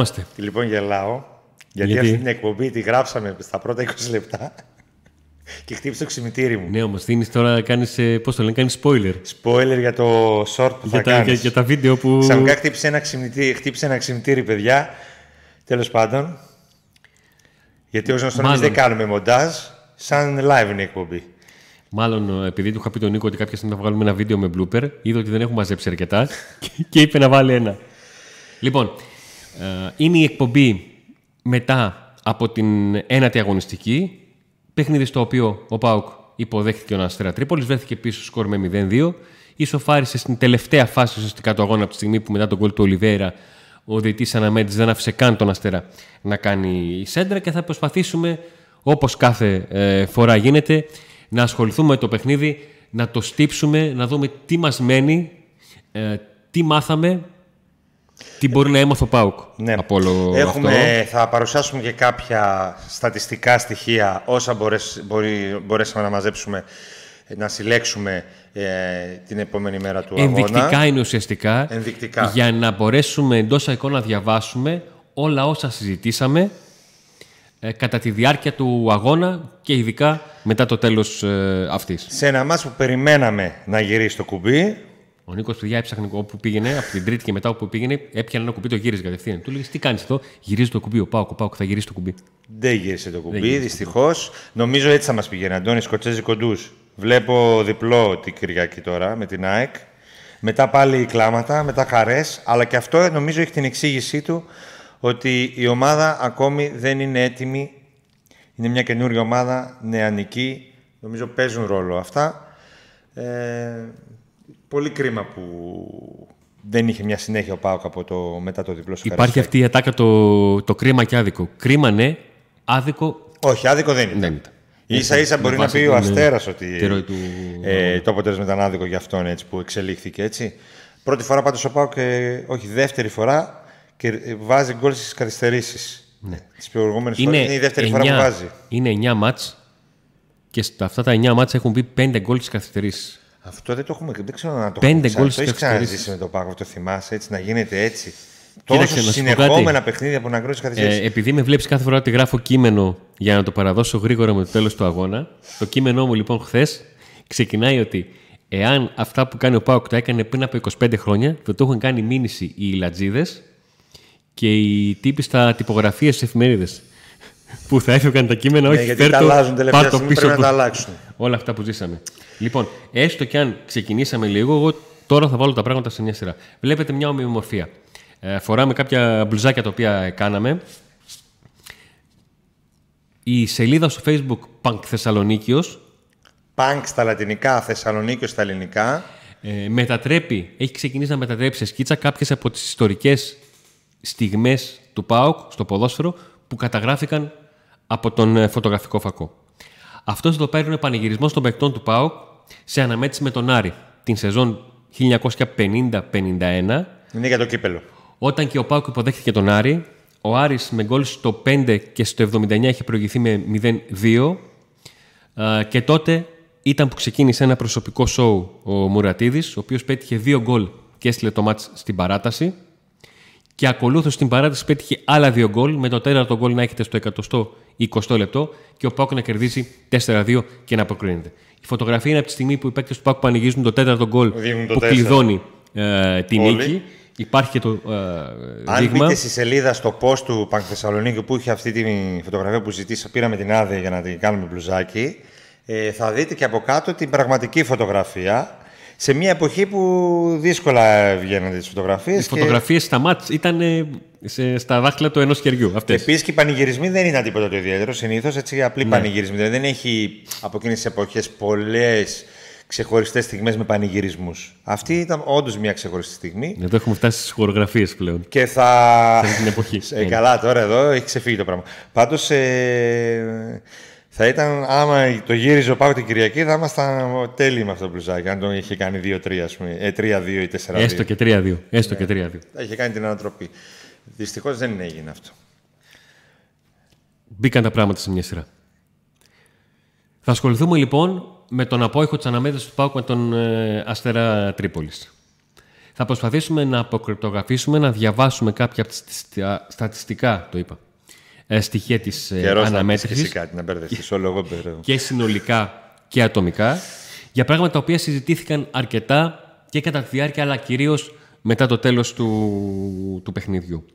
Να είμαστε. Λοιπόν, γελάω. Γιατί, Γιατί; αυτή την εκπομπή τη γράψαμε στα πρώτα 20 λεπτά και χτύπησε το ξυμητήρι μου. Ναι, όμως δίνεις τώρα, κάνεις. Πώς το λένε, κάνεις spoiler. Spoiler για το short που Για θα τα, για, κάνεις. για τα βίντεο που. Ξαφνικά χτύπησε ένα, ξυμητήρι, χτύπησε ένα ξυμητήρι, παιδιά. Τέλος πάντων. Γιατί ω γνωστό εμείς Μάλλον. δεν κάνουμε μοντάζ, σαν live είναι η εκπομπή. Μάλλον ε, επειδή του είχα πει τον Νίκο ότι κάποια στιγμή θα βγάλουμε ένα βίντεο με blooper, είδε ότι δεν έχουμε μαζέψει αρκετά και- και είπε να βάλει ένα. Λοιπόν, ε, είναι η εκπομπή μετά από την ένατη αγωνιστική. Παιχνίδι στο οποίο ο Πάουκ υποδέχθηκε τον Αστέρα Τρίπολης, βρέθηκε πίσω σκορ με 0-2. Ισοφάρισε στην τελευταία φάση ουσιαστικά του αγώνα από τη στιγμή που μετά τον γκολ του Ολιβέρα ο διαιτητής Αναμέτης δεν άφησε καν τον Αστέρα να κάνει σέντρα και θα προσπαθήσουμε όπως κάθε ε, φορά γίνεται να ασχοληθούμε με το παιχνίδι, να το στύψουμε, να δούμε τι μας μένει, ε, τι μάθαμε, τι μπορεί να έμαθε ο Πάουκ Ναι. από όλο Έχουμε, αυτό; Θα παρουσιάσουμε και κάποια στατιστικά στοιχεία όσα μπορέσ, μπορεί, μπορέσαμε να μαζέψουμε, να συλλέξουμε ε, την επόμενη μέρα του Ενδεικτικά αγώνα. είναι ουσιαστικά Ενδεικτικά. για να μπορέσουμε εντός εικόνα να διαβάσουμε όλα όσα συζητήσαμε ε, κατά τη διάρκεια του αγώνα και ειδικά μετά το τέλος ε, αυτής. Σε ένα μάτς που περιμέναμε να γυρίσει το κουμπί, Ο Νίκος, παιδιά, έψαχνε όπου πήγαινε, από την Τρίτη και μετά όπου πήγαινε, έπιανε ένα κουμπί, το γύριζε κατευθείαν. Του λέγε Τι κάνεις εδώ, γυρίζει το κουμπί. Ο Πάοκ, ο Πάοκ θα γυρίσει το κουμπί. δεν γύρισε το κουμπί, γύρισε δυστυχώς. Νομίζω έτσι θα μας πηγαίνει. Αντώνης Σκοτσέζη κοντούς. Βλέπω διπλό την Κυριακή τώρα με την ΑΕΚ. Μετά πάλι κλάματα, μετά χαρές. Αλλά και αυτό νομίζω έχει την εξήγησή του ότι η ομάδα ακόμη δεν είναι έτοιμη. Είναι μια καινούργια ομάδα, νεανική. Νομίζω παίζουν ρόλο αυτά. Ε, πολύ κρίμα που δεν είχε μια συνέχεια ο Πάοκ από το, μετά το διπλό σου Υπάρχει αυτή η ατάκα το, το κρίμα και άδικο. Κρίμα ναι, άδικο Όχι, άδικο δεν ήταν. δεν ήταν. Ίσα ίσα Με μπορεί να βάση πει την, ο ε, Αστέρας ότι τη ροή του ε, το αποτέλεσμα ήταν άδικο για αυτόν έτσι, που εξελίχθηκε έτσι. Πρώτη φορά πάντως ο Πάοκ, ε, όχι δεύτερη φορά, και ε, βάζει γκολ στις καθυστερήσεις. Ναι. Τις προηγούμενες φορές είναι η δεύτερη φορά που βάζει. Είναι 9 μάτς και στα αυτά τα 9 μάτς έχουν μπει 5 γκολ στις καθυστερήσεις. Αυτό δεν το έχουμε, δεν ξέρω να το Πέντε έχουμε γκολ ξανα- Το στις έχεις ξαναζήσει καθυστερήσεις. με τον Πάοκ, το θυμάσαι έτσι, να γίνεται έτσι. Κοίταξε, Τόσο να σου πω συνεχόμενα κάτι. παιχνίδια που να γκρώσει καθυστερήσει. Ε, επειδή με βλέπεις κάθε φορά ότι γράφω κείμενο για να το παραδώσω γρήγορα με το τέλος του αγώνα, το κείμενό μου λοιπόν χθες ξεκινάει ότι εάν αυτά που κάνει ο Πάοκ τα έκανε πριν από 25 χρόνια, θα το έχουν κάνει μήνυση οι λατζίδες και οι τύποι στα τυπογραφίες στις εφημερίδες. που θα έφευγαν τα κείμενα, όχι Ναι, γιατί φέρ' τα το, αλλάζουν τελευταία πάρ' το στιγμή, πίσω πρέπει να που- τα αλλάξουν. όλα αυτά που ζήσαμε. Λοιπόν, έστω και αν ξεκινήσαμε λίγο, εγώ τώρα θα βάλω τα πράγματα σε μια σειρά. Βλέπετε μια ομοιομορφία. Ε, φοράμε κάποια μπλουζάκια τα οποία κάναμε. Η σελίδα στο facebook Punk Θεσσαλονίκιος Πανκ στα λατινικά, Θεσσαλονίκη στα ελληνικά. ε, μετατρέπει, έχει ξεκινήσει να μετατρέπει σε σκίτσα κάποιες από τις ιστορικές στιγμές του ΠΑΟΚ στο ποδόσφαιρο που καταγράφηκαν από τον ε, φωτογραφικό φακό. Αυτός εδώ πέρα είναι ο πανηγυρισμός των παικτών του ΠΑΟΚ σε αναμέτρηση με τον Άρη την σεζόν 1950-51 Είναι για το κύπελο. όταν και ο Πάουκ υποδέχθηκε τον Άρη, ο Άρης με γκολ στο 5 και στο 79 είχε προηγηθεί με 0-2 Α, και τότε ήταν που ξεκίνησε ένα προσωπικό σοου ο Μουρατίδης, ο οποίος πέτυχε δύο γκολ και έστειλε το μάτς στην παράταση και ακολούθως στην παράταση πέτυχε άλλα δύο γκολ με το τέταρτο γκολ να έχετε στο 120 λεπτό και ο Πάουκ να κερδίσει 4-2 και να αποκρίνεται. Η φωτογραφία είναι από τη στιγμή που οι παίκτες του Πάουκ πανηγυρίζουν το τέταρτο γκολ Δείχνουν το που 4. κλειδώνει ε, την Όλοι. νίκη. Υπάρχει και το ε, Αν δείγμα. μπείτε στη σελίδα στο post του Πανκ Θεσσαλονίκη που είχε αυτή τη φωτογραφία που ζητήσα, πήραμε την άδεια για να την κάνουμε μπλουζάκι, ε, θα δείτε και από κάτω την πραγματική φωτογραφία σε μια εποχή που δύσκολα βγαίνονται τις Οι φωτογραφίες. φωτογραφίες στα μάτς ήταν ε, σε- στα δάχτυλα του ενός χεριού. Και Αυτές. επίσης και οι πανηγυρισμοί δεν ήταν τίποτα το ιδιαίτερο. Συνήθως έτσι απλοί Ναι. πανηγυρισμοί. Δηλαδή δεν έχει από εκείνες τις εποχές πολλές ξεχωριστές στιγμές με πανηγυρισμούς. Αυτή ήταν όντως μια ξεχωριστή στιγμή. Εδώ έχουμε φτάσει στις χορογραφίες πλέον. Και θα. Σε την εποχή. Ε, Ναι. καλά, τώρα εδώ έχει ξεφύγει το πράγμα. Πάντως ε, θα ήταν, άμα το γύριζε ο Πάο την Κυριακή, θα ήμασταν τέλειοι με αυτό το μπλουζάκι. Αν το είχε κάνει 2-3, ας πούμε. Ε, 3-2 ή 4-2. Έστω και 3-2. Έστω Ναι. και 3-2. Θα είχε κάνει την ανατροπή. Δυστυχώς δεν έγινε αυτό. Μπήκαν τα πράγματα σε μια σειρά. Θα ασχοληθούμε λοιπόν με τον απόϊχο της αναμέτρησης του Πάουκ με τον ε, Αστέρα Τρίπολης. Θα προσπαθήσουμε να αποκρυπτογραφήσουμε, να διαβάσουμε κάποια από τις στατιστικά, το είπα, ε, στοιχεία της ε, Καιρός να πεις αναμέτρησης εσύ κάτι να μπερδευτείς. Όλο εγώ μπερδεύω. και συνολικά και ατομικά για πράγματα τα οποία συζητήθηκαν αρκετά και κατά τη διάρκεια αλλά κυρίως μετά το τέλος του, του παιχνιδιού.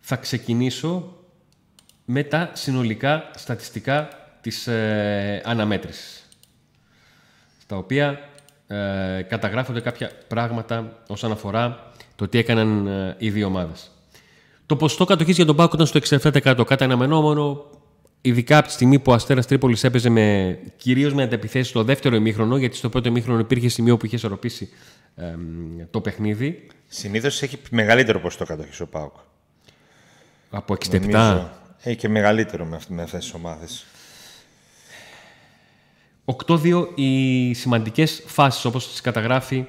Θα ξεκινήσω με τα συνολικά στατιστικά της ε, αναμέτρησης στα οποία ε, καταγράφονται κάποια πράγματα όσον αφορά το τι έκαναν ε, οι δύο ομάδες. Το ποσοστό κατοχής για τον Πάκο ήταν στο 67% κατά αναμενόμενο Ειδικά από τη στιγμή που ο Αστέρας Τρίπολης έπαιζε με, κυρίως με αντεπιθέσεις στο δεύτερο ημίχρονο, γιατί στο πρώτο ημίχρονο υπήρχε σημείο που είχε ισορροπήσει εμ, το παιχνίδι. Συνήθως έχει μεγαλύτερο ποσοστό κατοχής ο Πάουκ. Από 67. Νομίζω. Έχει και μεγαλύτερο με, αυτ- με αυτές τις ομάδες. 8-2 οι σημαντικές φάσεις όπως τις καταγράφει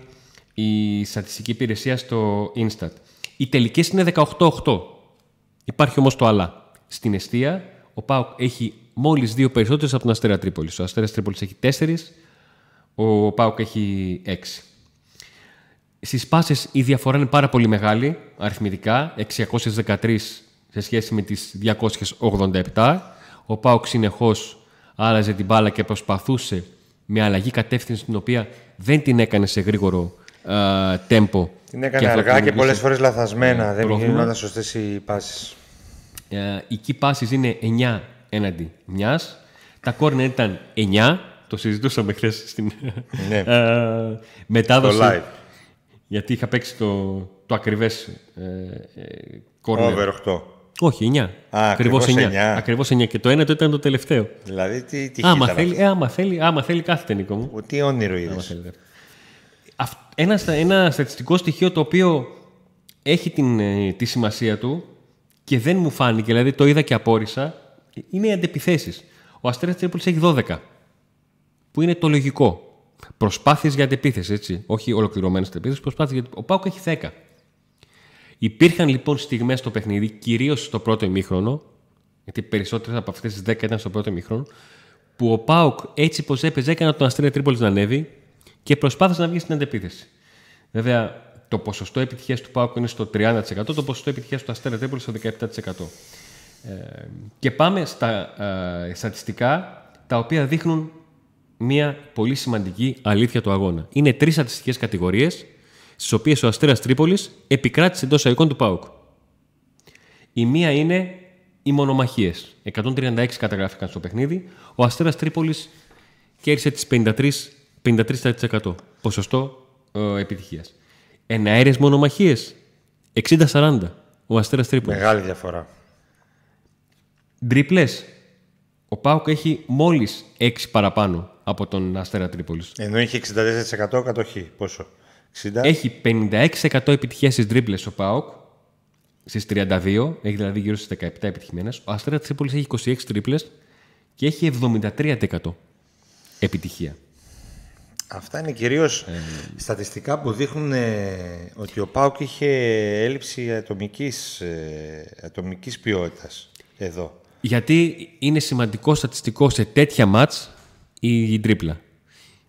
η στατιστική υπηρεσία στο Instat. Οι τελικές είναι 18-8. Υπάρχει όμως το αλλά. Στην αιστεία ο ΠΑΟΚ έχει μόλις δύο περισσότερες από τον Αστέρα Τρίπολης. Ο Αστέρας Τρίπολης έχει 4, ο ΠΑΟΚ έχει 6. Στις πάσες η διαφορά είναι πάρα πολύ μεγάλη, αριθμητικά, 613 σε σχέση με τις 287. Ο Πάουκ συνεχώς άλλαζε την μπάλα και προσπαθούσε με αλλαγή κατεύθυνση την οποία δεν την έκανε σε γρήγορο α, τέμπο. Την έκανε αυτό αργά και δημιουργούσε, πολλές φορές λαθασμένα. ε, δεν πρόβλημα. γινόταν σωστές οι πάσεις. Ε, οι key passes είναι 9 έναντι μιας. Τα corner ήταν 9. Το συζητούσαμε χθες στην Ναι. ε, μετάδοση. Το live. Γιατί είχα παίξει το, το ακριβές ε, ε, corner. Over 8. Όχι, 9. ακριβώς 9. 9. Ακριβώς 9. Και το ένα το ήταν το τελευταίο. Δηλαδή, τι, τι Άμα ήταν θέλει, αυτό. ε, άμα θέλει, άμα θέλει, κάθεται Νίκο μου. Ο, Τι όνειρο είδες. Άμα θέλει. Αυ- Ένα, στα- ένα στατιστικό στοιχείο το οποίο έχει την, ε, τη σημασία του και δεν μου φάνηκε, δηλαδή το είδα και απόρρισα, είναι οι αντεπιθέσεις. Ο Αστέρας Τρίπολης έχει 12, που είναι το λογικό. Προσπάθειες για αντεπίθεση, έτσι. Όχι ολοκληρωμένες αντεπίθεσεις, προσπάθειες για... Ο Πάουκ έχει 10. Υπήρχαν λοιπόν στιγμές στο παιχνίδι, κυρίως στο πρώτο ημίχρονο, γιατί περισσότερες από αυτές τις 10 ήταν στο πρώτο ημίχρονο, που ο Πάουκ έτσι πως έπαιζε έκανε τον Αστέρας Τρίπολης να ανέβει και προσπάθησε να βγει στην αντεπίθεση. Βέβαια, το ποσοστό επιτυχίας του Πάουκ είναι στο 30%, το ποσοστό επιτυχίας του Αστέρα Τρίπολης στο 17%. Ε, και πάμε στα ε, στατιστικά τα οποία δείχνουν μια πολύ σημαντική αλήθεια του αγώνα. Είναι τρεις στατιστικές κατηγορίες στις οποίες ο Αστέρας Τρίπολης επικράτησε εντός εικόν του ΠΑΟΚ. Η μία είναι οι μονομαχίες. 136 καταγράφηκαν στο παιχνίδι. Ο Αστέρας Τρίπολης κέρδισε τις 53, 53% ποσοστό ε, επιτυχίας. Εναέρειες μονομαχίες 60-40. Ο Αστέρας Τρίπολης. Μεγάλη διαφορά. Τρίπλε. Ο Πάουκ έχει μόλις 6 παραπάνω από τον Αστέρα Τρίπολης. Ενώ είχε 64% κατοχή. Πόσο; 60. Έχει 56% επιτυχίας στις τρίπλε ο Πάουκ. Στις 32, έχει δηλαδή γύρω στις 17 επιτυχημένες. Ο Αστέρα Τρίπολης έχει 26 τρίπλε και έχει 73% επιτυχία. Αυτά είναι κυρίως Ε, στατιστικά που δείχνουν ε, ότι ο Πάουκ είχε έλλειψη ατομικής, ε, ατομικής ποιότητας εδώ. Γιατί είναι σημαντικό στατιστικό σε τέτοια μάτς η τρίπλα.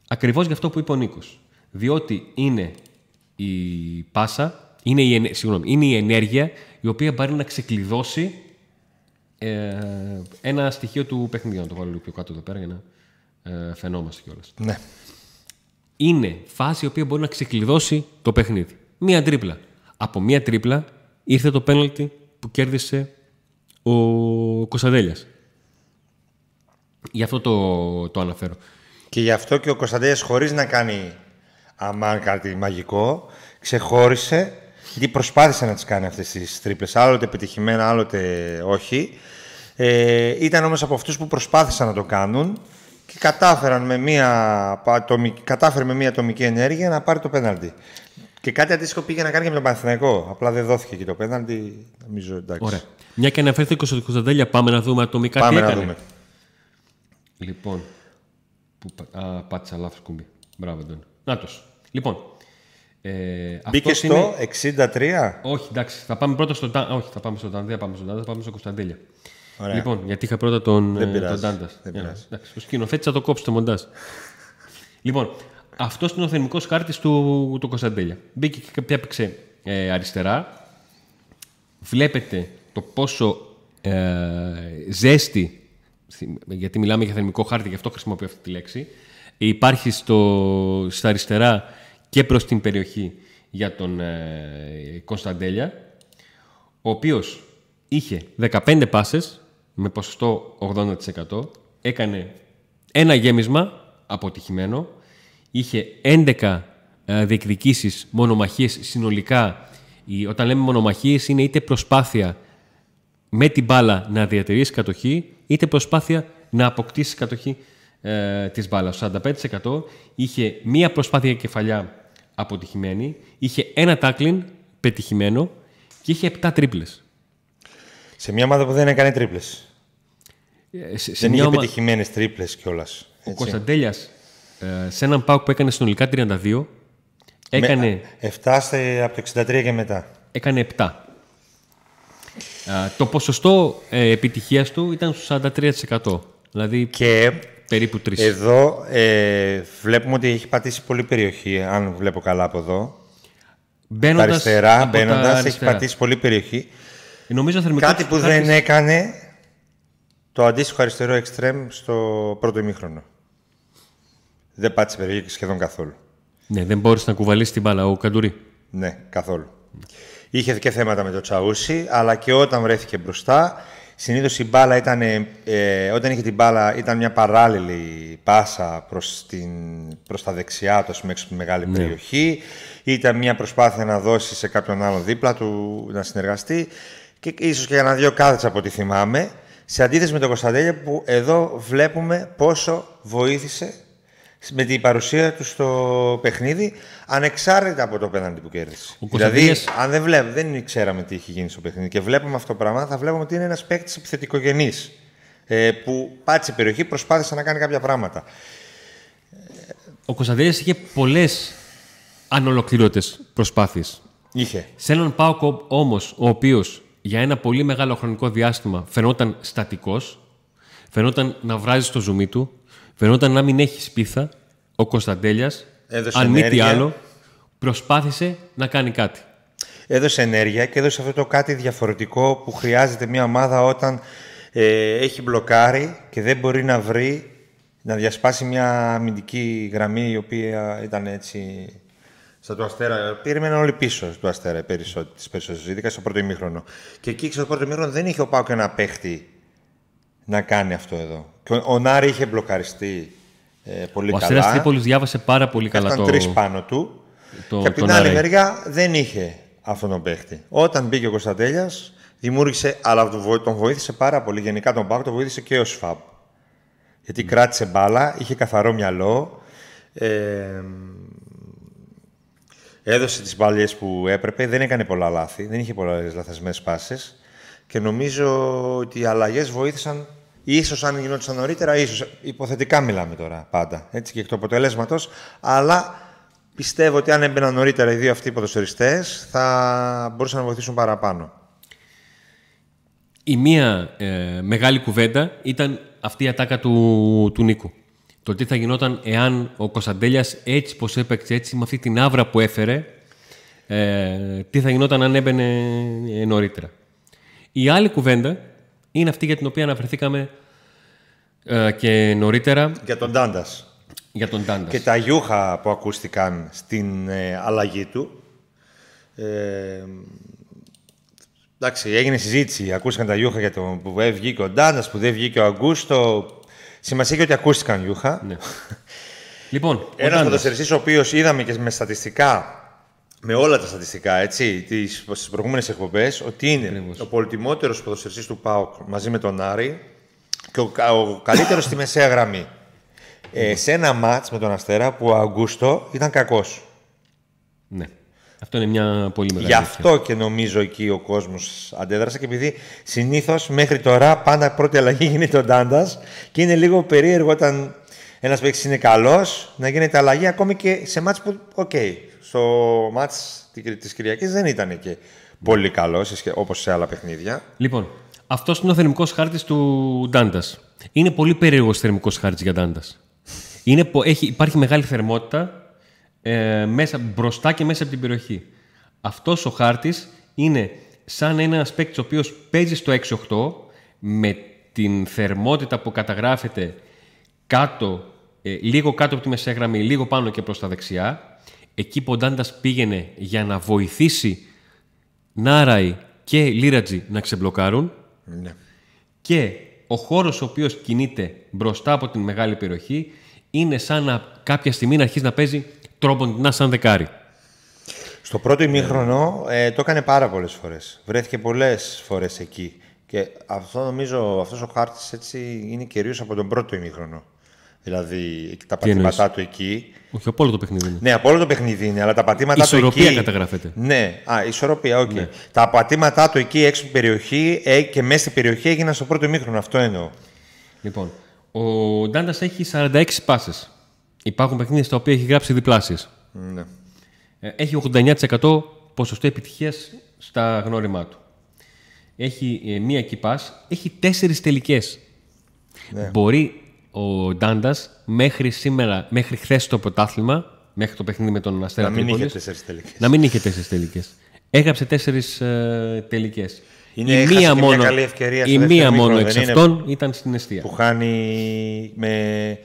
Ακριβώς για αυτό που είπε ο Νίκος. Διότι είναι η πάσα, είναι η, ενε- συγγνώμη, είναι η ενέργεια η οποία μπορεί να ξεκλειδώσει ε, ένα στοιχείο του παιχνιδιού. Να το βάλω λίγο πιο κάτω εδώ πέρα για να ε, φαινόμαστε κιόλας. Ναι. Είναι φάση η οποία μπορεί να ξεκλειδώσει το παιχνίδι. Μία τρίπλα. Από μία τρίπλα ήρθε το πέναλτι που κέρδισε ο Κωνσταντέλιας. Γι' αυτό το, το αναφέρω. Και γι' αυτό και ο Κωνσταντέλιας χωρίς να κάνει αμάν κάτι μαγικό, ξεχώρισε γιατί προσπάθησε να τις κάνει αυτές τις τρίπλες, άλλοτε επιτυχημένα, άλλοτε όχι. Ε, ήταν όμως από αυτούς που προσπάθησαν να το κάνουν και κατάφεραν με μία, ατομική, κατάφερε με μία ατομική ενέργεια να πάρει το πέναλτι. Και κάτι αντίστοιχο πήγε να κάνει και με τον Παναθηναϊκό. Απλά δεν δόθηκε και το πέναλτι. Νομίζω εντάξει. Ωραία. Μια και αναφέρθηκε στο Κωνσταντέλια, πάμε να δούμε ατομικά Πάμε τι να έκανε. δούμε. Λοιπόν. Που, πα- α, πάτησα λάθος κουμπί. Μπράβο, Αντώνη. Νάτος. Λοιπόν. Ε, Μπήκε αυτός είναι- στο 63. Όχι, εντάξει. Θα πάμε πρώτα στον Τάντα. Όχι, θα πάμε στον Τάντα. Δεν θα πάμε στον Τάντα, θα πάμε στον Κωνσταντέλια. Ωραία. Λοιπόν, γιατί είχα πρώτα τον, Δεν ε, πειράζει, τον Τάντας. δεν Για να- πειράζει. εντάξει, Ο σκηνοθέτη θα το κόψει το μοντάζ. λοιπόν, Αυτός είναι ο θερμικός χάρτης του, του Κωνσταντέλια. Μπήκε και πια έπαιξε ε, αριστερά. Βλέπετε το πόσο ε, ζέστη, γιατί μιλάμε για θερμικό χάρτη, γι' αυτό χρησιμοποιώ αυτή τη λέξη, υπάρχει στο, στα αριστερά και προς την περιοχή για τον ε, Κωνσταντέλια, ο οποίος είχε 15 πάσες με ποσοστό 80%, έκανε ένα γέμισμα αποτυχημένο, είχε 11 ε, διεκδικήσεις μονομαχίες συνολικά. Όταν λέμε μονομαχίες είναι είτε προσπάθεια με την μπάλα να διατηρήσει κατοχή, είτε προσπάθεια να αποκτήσει κατοχή ε, της μπάλας. 45% είχε μία προσπάθεια κεφαλιά αποτυχημένη, είχε ένα τάκλιν πετυχημένο και είχε 7 τρίπλες. Σε μια ομάδα που δεν έκανε τρίπλες. Ε, σε, δεν είχε ομα... πετυχημένες τρίπλες κιόλας. Ο Κωνσταντέλιας ε, σε έναν πάουκ που έκανε συνολικά 32 έκανε... 7 από το 63 και μετά. Έκανε 7. το ποσοστό ε, επιτυχίας του ήταν στο 43%. Δηλαδή και περίπου 3. Εδώ ε, βλέπουμε ότι έχει πατήσει πολύ περιοχή, αν βλέπω καλά από εδώ. Μπαίνοντας τα αριστερά, μπαίνοντας, έχει πατήσει πολύ περιοχή. Νομίζω Κάτι που δεν έκανε το αντίστοιχο αριστερό εξτρέμ στο πρώτο ημίχρονο. Δεν πάτησε περιοχή σχεδόν καθόλου. Ναι, δεν μπόρεσε να κουβαλήσει την μπάλα ο Καντουρί. Ναι, καθόλου. Είχε και θέματα με το Τσαούσι, αλλά και όταν βρέθηκε μπροστά, συνήθως η μπάλα ήταν, ε, όταν είχε την μπάλα, ήταν μια παράλληλη πάσα προς, την, προς τα δεξιά του, έξω τη μεγάλη ναι. περιοχή. Ήταν μια προσπάθεια να δώσει σε κάποιον άλλο δίπλα του να συνεργαστεί και ίσως και για ένα δύο κάθετσα από ό,τι θυμάμαι. Σε αντίθεση με τον Κωνσταντέλια που εδώ βλέπουμε πόσο βοήθησε με την παρουσία του στο παιχνίδι, ανεξάρτητα από το πέναντι που κέρδισε. δηλαδή, αν δεν, βλέπουμε, δεν ξέραμε τι έχει γίνει στο παιχνίδι και βλέπουμε αυτό το πράγμα, θα βλέπουμε ότι είναι ένας παίκτης επιθετικογενής. Ε, που πάτησε περιοχή, προσπάθησε να κάνει κάποια πράγματα. Ο Κωνσταντέλια είχε πολλές ανολοκληρώτε προσπάθειες. Είχε. Σε έναν Πάοκο όμως, ο οποίος για ένα πολύ μεγάλο χρονικό διάστημα φαινόταν στατικός, φαινόταν να βράζει στο ζουμί του, Φαινόταν να μην έχεις σπίθα. Ο Κωνσταντέλιας, αν μη τι άλλο, προσπάθησε να κάνει κάτι. Έδωσε ενέργεια και έδωσε αυτό το κάτι διαφορετικό που χρειάζεται μια ομάδα όταν ε, έχει μπλοκάρει και δεν μπορεί να βρει να διασπάσει μια αμυντική γραμμή η οποία ήταν έτσι στα του Αστέρα. Πήραμε όλοι πίσω του Αστέρα τι περισσότερε, ειδικά στο πρώτο ημίχρονο. Και εκεί στο πρώτο ημίχρονο δεν είχε ο Πάο και ένα παίχτη να κάνει αυτό εδώ. Και ο, Νάρη είχε μπλοκαριστεί ε, πολύ ο καλά. Ο Αστέρας διάβασε πάρα πολύ καλά Ήταν το... τρεις πάνω του. Το, και από την άλλη μεριά δεν είχε αυτόν τον παίχτη. Όταν μπήκε ο Κωνσταντέλιας, δημιούργησε, αλλά τον βοήθησε πάρα πολύ. Γενικά τον Πάκο τον βοήθησε και ο Σφαμπ. Γιατί κράτησε μπάλα, είχε καθαρό μυαλό. Ε, έδωσε τις μπάλιες που έπρεπε, δεν έκανε πολλά λάθη, δεν είχε πολλές λαθασμένες πάσες και νομίζω ότι οι αλλαγές βοήθησαν Ίσως αν γινόταν νωρίτερα, ίσως. Υποθετικά μιλάμε τώρα πάντα, έτσι και εκ του αποτελέσματος. Αλλά πιστεύω ότι αν έμπαιναν νωρίτερα οι δύο αυτοί οι ποδοσφαιριστές, θα μπορούσαν να βοηθήσουν παραπάνω. Η μία ε, μεγάλη κουβέντα ήταν αυτή η ατάκα του, του Νίκου. Το τι θα γινόταν εάν ο Κωνσταντέλιας έτσι πως έπαιξε, έτσι με αυτή την άβρα που έφερε, ε, τι θα γινόταν αν έμπαινε ε, νωρίτερα. Η άλλη κουβέντα είναι αυτή για την οποία αναφερθήκαμε ε, και νωρίτερα. Για τον Τάντας. Για τον Τάντας. Και τα γιούχα που ακούστηκαν στην ε, αλλαγή του. Ε, εντάξει, έγινε συζήτηση. Ακούστηκαν τα γιούχα για το που βγήκε ο Ντάντα, που δεν βγήκε ο Αγκούστο. Σημασία έχει ότι ακούστηκαν γιούχα. Ναι. λοιπόν, ένας ποδοσφαιριστή ο οποίος είδαμε και με στατιστικά με όλα τα στατιστικά, έτσι, τις, στις προηγούμενες εκπομπές, ότι είναι ο πολυτιμότερος ποδοσφαιριστής του ΠΑΟΚ μαζί με τον Άρη και ο, ο καλύτερος στη μεσαία γραμμή. Ε, σε ένα μάτς με τον Αστέρα που ο Αγκούστο ήταν κακός. Ναι. Αυτό είναι μια πολύ μεγάλη Γι' αυτό και νομίζω εκεί ο κόσμος αντέδρασε και επειδή συνήθως μέχρι τώρα πάντα πρώτη αλλαγή γίνεται ο Ντάντας και είναι λίγο περίεργο όταν ένας παίκτης είναι καλός να γίνεται αλλαγή ακόμη και σε μάτς που, OK, okay, στο ματς της Κυριακής δεν ήταν και πολύ καλός όπως σε άλλα παιχνίδια. Λοιπόν, αυτός είναι ο θερμικός χάρτης του Ντάντας. Είναι πολύ περίεργος θερμικός χάρτης για Ντάντας. υπάρχει μεγάλη θερμότητα ε, μέσα, μπροστά και μέσα από την περιοχή. Αυτός ο χάρτης είναι σαν ένα παίκτη ο οποίος παίζει στο 6-8 με την θερμότητα που καταγράφεται κάτω, ε, λίγο κάτω από τη μεσαία γραμμή, λίγο πάνω και προς τα δεξιά. Εκεί που ο Ντάντας πήγαινε για να βοηθήσει Νάραη και Λίρατζι να ξεμπλοκάρουν. Ναι. Και ο χώρος ο οποίος κινείται μπροστά από την μεγάλη περιοχή είναι σαν να κάποια στιγμή να αρχίσει να παίζει τρόπον σαν δεκάρι. Στο πρώτο ημίχρονο ε, το έκανε πάρα πολλές φορές. Βρέθηκε πολλές φορές εκεί. Και αυτό νομίζω, αυτός ο χάρτης έτσι είναι κυρίως από τον πρώτο ημίχρονο. Δηλαδή τα πατήματά του εκεί. Όχι, από όλο το παιχνίδι είναι. Ναι, από όλο το παιχνίδι είναι, αλλά τα πατήματά του εκεί. Ισορροπία καταγράφεται. Ναι, α, ισορροπία, οκ. Ναι. Τα πατήματά του εκεί έξω από την περιοχή ε, και μέσα στην περιοχή έγιναν στο πρώτο ημίχρονο. Αυτό εννοώ. Λοιπόν, ο Ντάντας έχει 46 πάσες. Υπάρχουν παιχνίδια στα οποία έχει γράψει διπλάσει. Ναι. Έχει 89% ποσοστό επιτυχίας στα γνώριμά του. Έχει ε, μία κυπάς, έχει τέσσερις τελικές. Ναι. Μπορεί ο Ντάντας μέχρι σήμερα, μέχρι χθες το πρωτάθλημα, μέχρι το παιχνίδι με τον Αστέρα Να μην είχε Τρίπολης, τέσσερις τελικές. να μην είχε τέσσερις τελικές. Έγραψε τέσσερις ε, τελικές. Είναι- έχασε και μια καλή ευκαιρία στο η δεύτερο μία μόνο ημίχρονο, εξ δεν είναι- αυτών ήταν στην αιστεία. Που χάνει με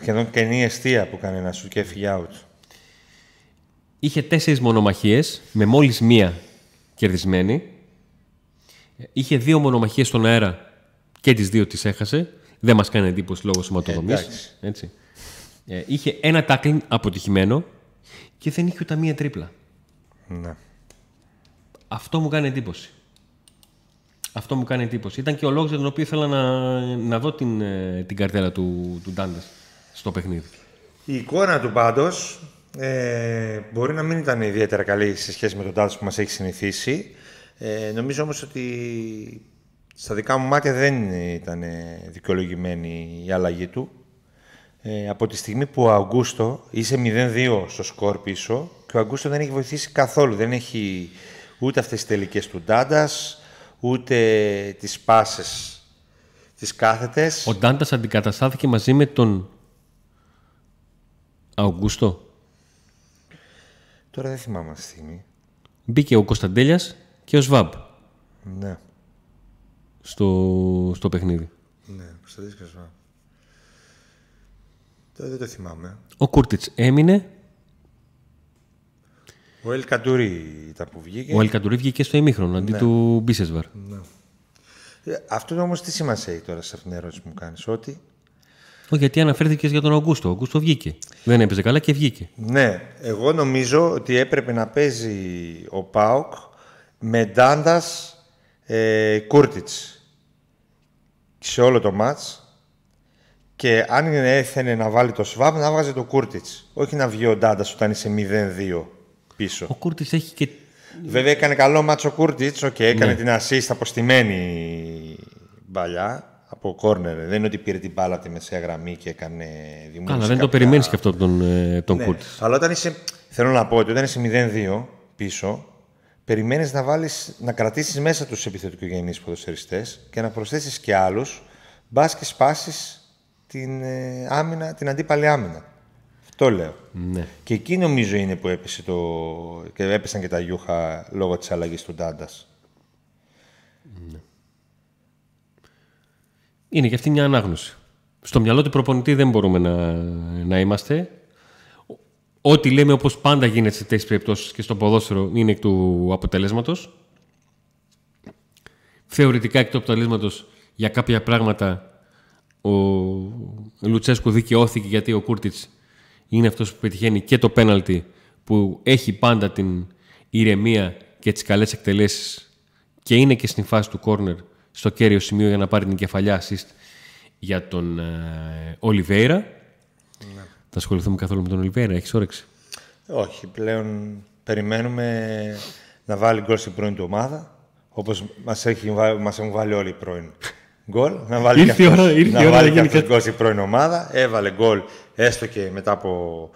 σχεδόν καινή αιστεία που κάνει ένας σου και έφυγε out. Είχε τέσσερις μονομαχίες, με μόλις μία κερδισμένη. Είχε δύο μονομαχίες στον αέρα και τις δύο τις έχασε. Δεν μας κάνει εντύπωση λόγω σωματοδομής. εντάξει. Έτσι. Ε, είχε ένα tackling αποτυχημένο και δεν είχε ούτε μία τρίπλα. Ναι. Αυτό μου κάνει εντύπωση. Αυτό μου κάνει εντύπωση. Ήταν και ο λόγος για τον οποίο ήθελα να, να δω την, ε, την καρτέλα του, του Ντάντες στο παιχνίδι. Η εικόνα του πάντως ε, μπορεί να μην ήταν ιδιαίτερα καλή σε σχέση με τον Τάδες που μας έχει συνηθίσει. Ε, νομίζω όμως ότι στα δικά μου μάτια δεν ήταν δικαιολογημένη η αλλαγή του. Ε, από τη στιγμή που ο Αγκούστο είσαι 0-2 στο σκορ πίσω και ο Αγκούστο δεν έχει βοηθήσει καθόλου. Δεν έχει ούτε αυτές τις τελικές του Ντάντας, ούτε τις πάσες τις κάθετες. Ο Ντάντας αντικαταστάθηκε μαζί με τον Αουγκούστο. Τώρα δεν θυμάμαι αυτή τη στιγμή. Μπήκε ο Κωνσταντέλιας και ο Σβάμπ Ναι. στο, στο παιχνίδι. Ναι, Κωνσταντίνος Κασβά. Τώρα δεν το θυμάμαι. Ο Κούρτιτς έμεινε, Ο Ελ Καντουρί ήταν που βγήκε. ο Αλκαντουρί βγήκε στο ημίχρονο αντί του Μπίσεσβαρ. Ε, Αυτό όμως τι σημασία έχει τώρα σε αυτήν την ερώτηση που μου κάνεις, ότι... Όχι, γιατί αναφέρθηκες για τον Αουγκούστο. Ο Αουγκούστο βγήκε. Δεν έπαιζε καλά και βγήκε. Ναι, εγώ νομίζω ότι έπρεπε να παίζει ο Πάουκ με Ντάντας ε, Κούρτιτς σε όλο το μάτς και αν έθελε να βάλει το Σβάμπ να βάζει το Κούρτιτς. Όχι να βγει ο Ντάντας όταν είσαι 0-2 πίσω. Ο Κούρτιτς έχει και. Βέβαια έκανε καλό ματς ο Κούρτιτς, οκ, έκανε Ναι. την assist από στημένη μπαλιά από κόρνερ. Δεν είναι ότι πήρε την μπάλα από τη μεσαία γραμμή και έκανε δημιουργία. Καλά, δεν το περιμένεις και από τον, ε, τον Ναι. Κούρτιτς. Αλλά όταν είσαι, θέλω να πω ότι όταν είσαι 0-2 πίσω, περιμένεις να, βάλεις, να κρατήσεις μέσα τους επιθετικογενείς ποδοσφαιριστές και να προσθέσεις και άλλους, μπας και σπάσεις την, ε, άμυνα, την αντίπαλη άμυνα. Αυτό λέω. Ναι. Και εκεί νομίζω είναι που έπεσε το... και έπεσαν και τα γιούχα λόγω της αλλαγής του Ντάντας. Είναι και αυτή μια ανάγνωση. Στο μυαλό του προπονητή δεν μπορούμε να, να είμαστε. Ό,τι λέμε όπως πάντα γίνεται σε τέτοιες περιπτώσεις και στο ποδόσφαιρο είναι εκ του αποτελέσματος. Θεωρητικά εκ του αποτελέσματος για κάποια πράγματα ο Λουτσέσκου δικαιώθηκε γιατί ο Κούρτιτς είναι αυτός που πετυχαίνει και το πέναλτι που έχει πάντα την ηρεμία και τις καλές εκτελέσεις και είναι και στην φάση του κόρνερ στο κέριο σημείο για να πάρει την κεφαλιά assist για τον ε, Ολιβέηρα. Θα ασχοληθούμε καθόλου με τον Ολιβέηρα, έχεις όρεξη; Όχι, πλέον περιμένουμε να βάλει γκολ στην πρώην του ομάδα, όπως μας, έχει, βά- μας έχουν βάλει όλοι οι πρώην γκολ. Να βάλει Ήρθε και η αυτός- ώρα- ήρθε η να ώρα να βάλει και γίνει αυτός κάτι. γκολ στην πρώην ομάδα. Έβαλε γκολ έστω και μετά από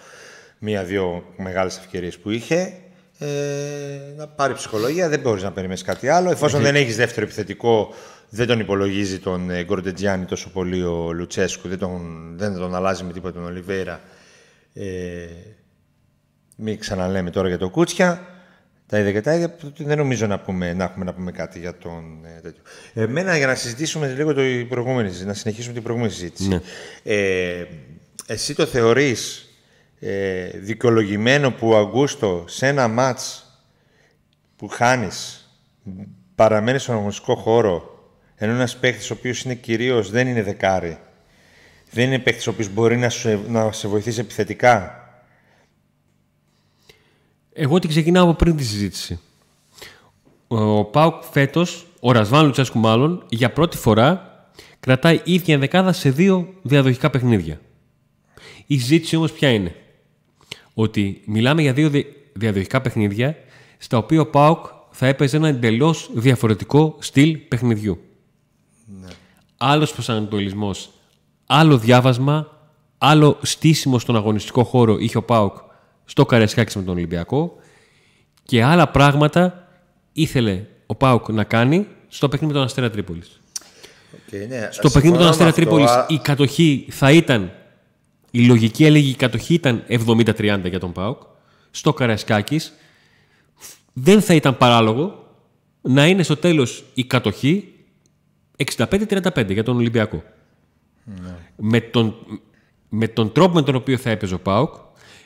μία-δύο μεγάλες ευκαιρίες που είχε. Ε, να πάρει ψυχολογία, δεν μπορείς να περιμένεις κάτι άλλο. Εφόσον δεν έχεις δεύτερο επιθετικό, δεν τον υπολογίζει τον ε, Γκορντετζιάννη τόσο πολύ ο Λουτσέσκου, δεν τον, δεν τον αλλάζει με τίποτα τον Ολιβέρα. Ε, μην ξαναλέμε τώρα για το Κούτσια. Τα ίδια και τα ίδια. Δεν νομίζω να, πούμε, να έχουμε να πούμε κάτι για τον ε, τέτοιο. Εμένα για να συζητήσουμε λίγο το η προηγούμενη, να συνεχίσουμε την προηγούμενη συζήτηση. Ναι. Ε, εσύ το θεωρείς ε, δικαιολογημένο που ο Αγκούστο σε ένα μάτς που χάνεις παραμένεις στον αγωνιστικό χώρο ενώ ένας παίχτης ο οποίος είναι κυρίως δεν είναι δεκάρι δεν είναι παίχτης ο οποίος μπορεί να, σου, να σε βοηθήσει επιθετικά Εγώ την ξεκινάω από πριν τη συζήτηση. Ο Πάουκ φέτος, ο Ρασβάν Λουτσέσκου μάλλον, για πρώτη φορά κρατάει ίδια ενδεκάδα σε δύο διαδοχικά παιχνίδια. Η συζήτηση όμως ποια είναι; Ότι μιλάμε για δύο δι- διαδοχικά παιχνίδια στα οποία ο Πάουκ θα έπαιζε ένα εντελώς διαφορετικό στυλ παιχνιδιού. Άλλος προσανατολισμός, άλλο διάβασμα, άλλο στήσιμο στον αγωνιστικό χώρο είχε ο Πάουκ στο Καρεσκάκη με τον Ολυμπιακό και άλλα πράγματα ήθελε ο Πάουκ να κάνει στο παιχνίδι με τον Αστέρα Τρίπολης. Okay, ναι, Στο παιχνίδι με τον Αστέρα Τρίπολης η κατοχή θα ήταν, η λογική έλεγε η κατοχή ήταν 70-30 για τον Πάουκ. Στο Καραϊσκάκης δεν θα ήταν παράλογο να είναι στο τέλος η κατοχή 65-35 για τον Ολυμπιακό. Με, τον, με τον τρόπο με τον οποίο θα έπαιζε ο ΠΑΟΚ,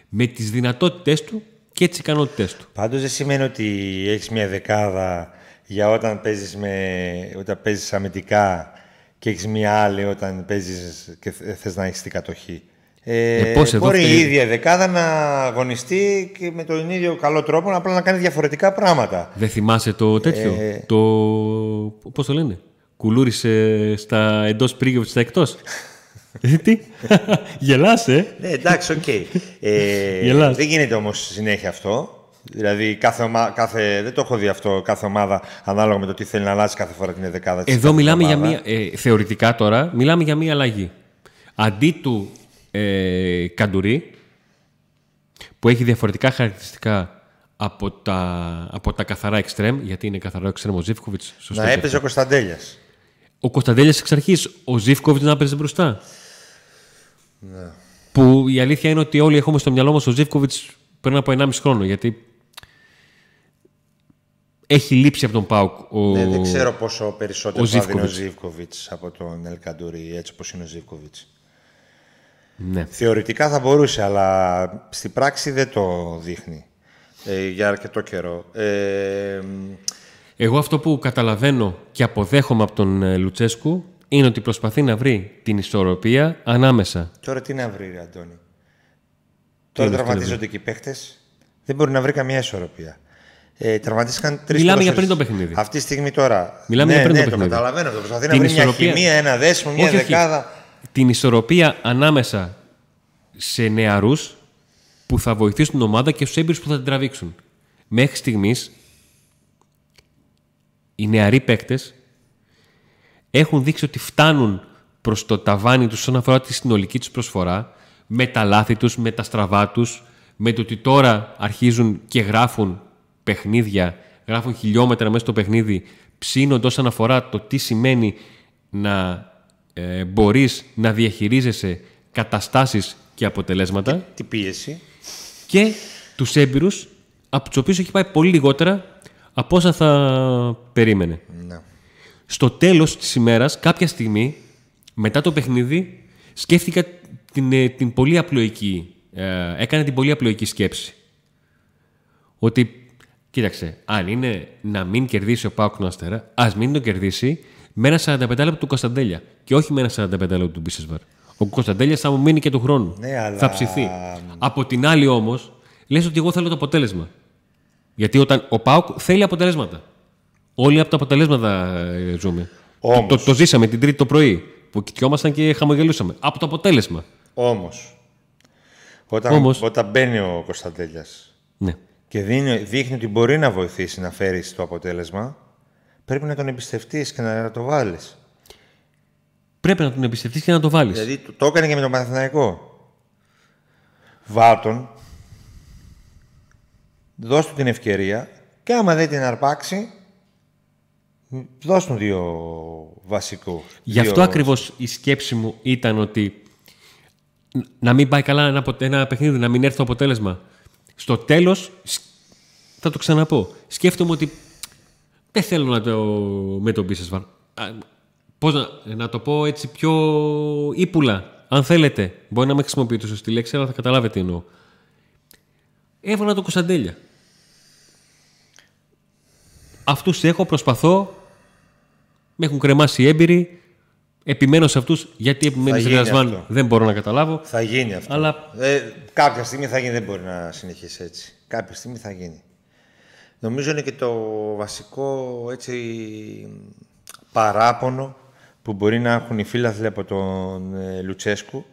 με τις δυνατότητές του και τις ικανότητές του. Πάντως δεν σημαίνει ότι έχεις μια δεκάδα για όταν παίζεις, με, όταν παίζεις αμυντικά και έχεις μια άλλη όταν παίζεις και θε- θες να έχεις την κατοχή. Ε, Ε, πώς εδώ μπορεί η φταίει- ίδια δεκάδα να αγωνιστεί και με τον ίδιο καλό τρόπο απλά να κάνει διαφορετικά πράγματα. Δεν θυμάσαι το τέτοιο, Ε. το... πώς το λένε, κουλούρισε στα εντός πρίγευση στα εκτός; Ε, Τι, γελάς ε; Ναι, εντάξει, οκ. Ε, Γελάς. δεν γίνεται όμως συνέχεια αυτό. Δηλαδή, κάθε ομα... κάθε... δεν το έχω δει αυτό κάθε ομάδα ανάλογα με το τι θέλει να αλλάξει κάθε φορά την δεκάδα της. Εδώ κάθε μιλάμε για ομάδα. μία, ε, θεωρητικά τώρα, μιλάμε για μία αλλαγή. Αντί του ε, Καντουρί, που έχει διαφορετικά χαρακτηριστικά από τα, από τα καθαρά εξτρέμ, γιατί είναι καθαρό εξτρέμ ο Ζήφκοβιτς, σωστό Να και έπαιζε ο Κωνσταντέλιας. Ο Κωνσταντέλιας εξ αρχής, ο Ζήφκοβιτς να παίζει μπροστά. Ναι. Που η αλήθεια είναι ότι όλοι έχουμε στο μυαλό μας ο Ζήφκοβιτς πριν από 1,5 χρόνο, γιατί έχει λείψει από τον Πάουκ ο... Ναι, δεν ξέρω πόσο περισσότερο ο θα δίνει ο Ζίβκοβιτς. Ζίβκοβιτς από τον Ελκαντουρί, έτσι όπως είναι ο Ζίβκοβιτς. Ναι. Θεωρητικά θα μπορούσε, αλλά στην πράξη δεν το δείχνει ε, για αρκετό καιρό. Ε, μ, Εγώ αυτό που καταλαβαίνω και αποδέχομαι από τον ε, Λουτσέσκου είναι ότι προσπαθεί να βρει την ισορροπία ανάμεσα. τώρα τι να βρει, ρε Αντώνη; Τώρα είναι αυτό, τραυματίζονται και οι παίχτες. Δεν μπορεί να βρει καμία ισορροπία. Ε, τραυματίστηκαν τρεις Μιλάμε για πριν το παιχνίδι. Αυτή τη στιγμή τώρα. Μιλάμε ναι, για πριν ναι, το παιχνίδι. καταλαβαίνω. Το προσπαθεί να Την βρει μια ισορροπία- χημεία, ένα δέσμο, μια Όχι, όχι. Δεκάδα. Την ισορροπία ανάμεσα σε νεαρούς που θα βοηθήσουν την ομάδα και στους έμπειρους που θα την τραβήξουν. Μέχρι στιγμής οι νεαροί παίκτες έχουν δείξει ότι φτάνουν προς το ταβάνι τους όσον αφορά τη συνολική τους προσφορά με τα λάθη τους, με τα στραβά τους, με το ότι τώρα αρχίζουν και γράφουν παιχνίδια, γράφουν χιλιόμετρα μέσα στο παιχνίδι, ψήνονται όσον αφορά το τι σημαίνει να ε, μπορείς να διαχειρίζεσαι καταστάσεις και αποτελέσματα Τι πίεση. και τους έμπειρους από τους οποίους έχει πάει πολύ λιγότερα από όσα θα περίμενε. Ναι. Στο τέλος της ημέρας, κάποια στιγμή, μετά το παιχνίδι, σκέφτηκα την, ε, την πολύ απλοϊκή, ε, έκανα την πολύ απλοϊκή σκέψη. Ότι, κοίταξε, αν είναι να μην κερδίσει ο Πάουκ τον Αστέρα, ας μην τον κερδίσει με ένα 45 λεπτό του Κωνσταντέλια και όχι με ένα 45 λεπτό του Μπίσεσβαρ. Ο Κωνσταντέλια θα μου μείνει και του χρόνου. Ναι, αλλά- Θα ψηθεί. Από την άλλη όμως, λες ότι εγώ θέλω το αποτέλεσμα. Γιατί όταν ο Πάουκ θέλει αποτελέσματα. Όλοι από τα αποτελέσματα ε, ζούμε. Όμως. Το, το, το ζήσαμε την Τρίτη το πρωί που κοιτιόμασταν και χαμογελούσαμε. Από το αποτέλεσμα. Όμως, όταν, Όμως. όταν μπαίνει ο Κωνσταντέλιας Ναι. και δίνει, δείχνει ότι μπορεί να βοηθήσει να φέρει το αποτέλεσμα, πρέπει να τον εμπιστευτείς και να το βάλεις. Πρέπει να τον εμπιστευτείς και να το βάλεις. Δηλαδή το, το έκανε και με τον Παναθηναϊκό. Βάτον, δώσ' του την ευκαιρία και άμα δεν την αρπάξει, δώσ' του δύο βασικού. Γι' αυτό δύο- ακριβώς η σκέψη μου ήταν ότι ν- να μην πάει καλά ένα, απο- ένα παιχνίδι, να μην έρθει το αποτέλεσμα. στο τέλος, θα το ξαναπώ. Σκέφτομαι ότι δεν θέλω να το με τον Μπίσεσβαρ. Πώς να, να το πω έτσι πιο ύπουλα, αν θέλετε. Μπορεί να με χρησιμοποιείτε σωστή λέξη, αλλά θα καταλάβετε τι εννοώ. Έβαλα το Κωνσταντέλια. Αυτούς έχω, προσπαθώ, με έχουν κρεμάσει οι έμπειροι, επιμένω σε αυτούς, γιατί επιμένει σε Γρασβάν δεν μπορώ να καταλάβω. Θα γίνει αυτό. Αλλά... Ε, κάποια στιγμή θα γίνει, δεν μπορεί να συνεχίσει έτσι. Κάποια στιγμή θα γίνει. Νομίζω είναι και το βασικό έτσι, παράπονο που μπορεί να έχουν οι φίλαθλοι από τον ε, Λουτσέσκου